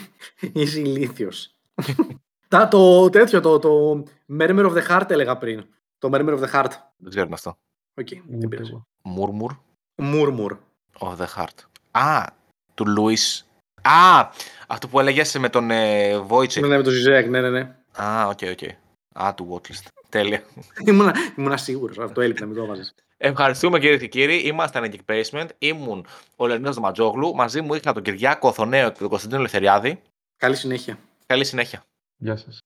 (laughs) Είσαι ηλίθιος. (laughs) Τα, το τέτοιο, το, το Murmur of the Heart έλεγα πριν. Το Murmur of the Heart. Δεν ξέρω τι είναι αυτό. Οκ, Ούτε δεν πειράζει. εγώ. Murmur Murmur. of the Heart. Α, του Λούις. Α, αυτό που έλεγες με τον ε, Ναι, Wojciech. ναι, με το Zizek, ναι, ναι, ναι. Α, οκ, οκ. Α, του Watchlist. Τέλεια. ήμουνα, ήμουνα σίγουρος, αυτό έλειπε να μην το έβαζες. Ευχαριστούμε κύριε και κύριοι. Ήμασταν η Geek Basement. Ήμουν ο Λεωνίδας Δωματζόγλου. Μαζί μου είχα τον Κυριάκο Οθονέο και τον Κωνσταντίνο Ελευθεριάδη. Καλή συνέχεια. Καλή συνέχεια. Γεια σας.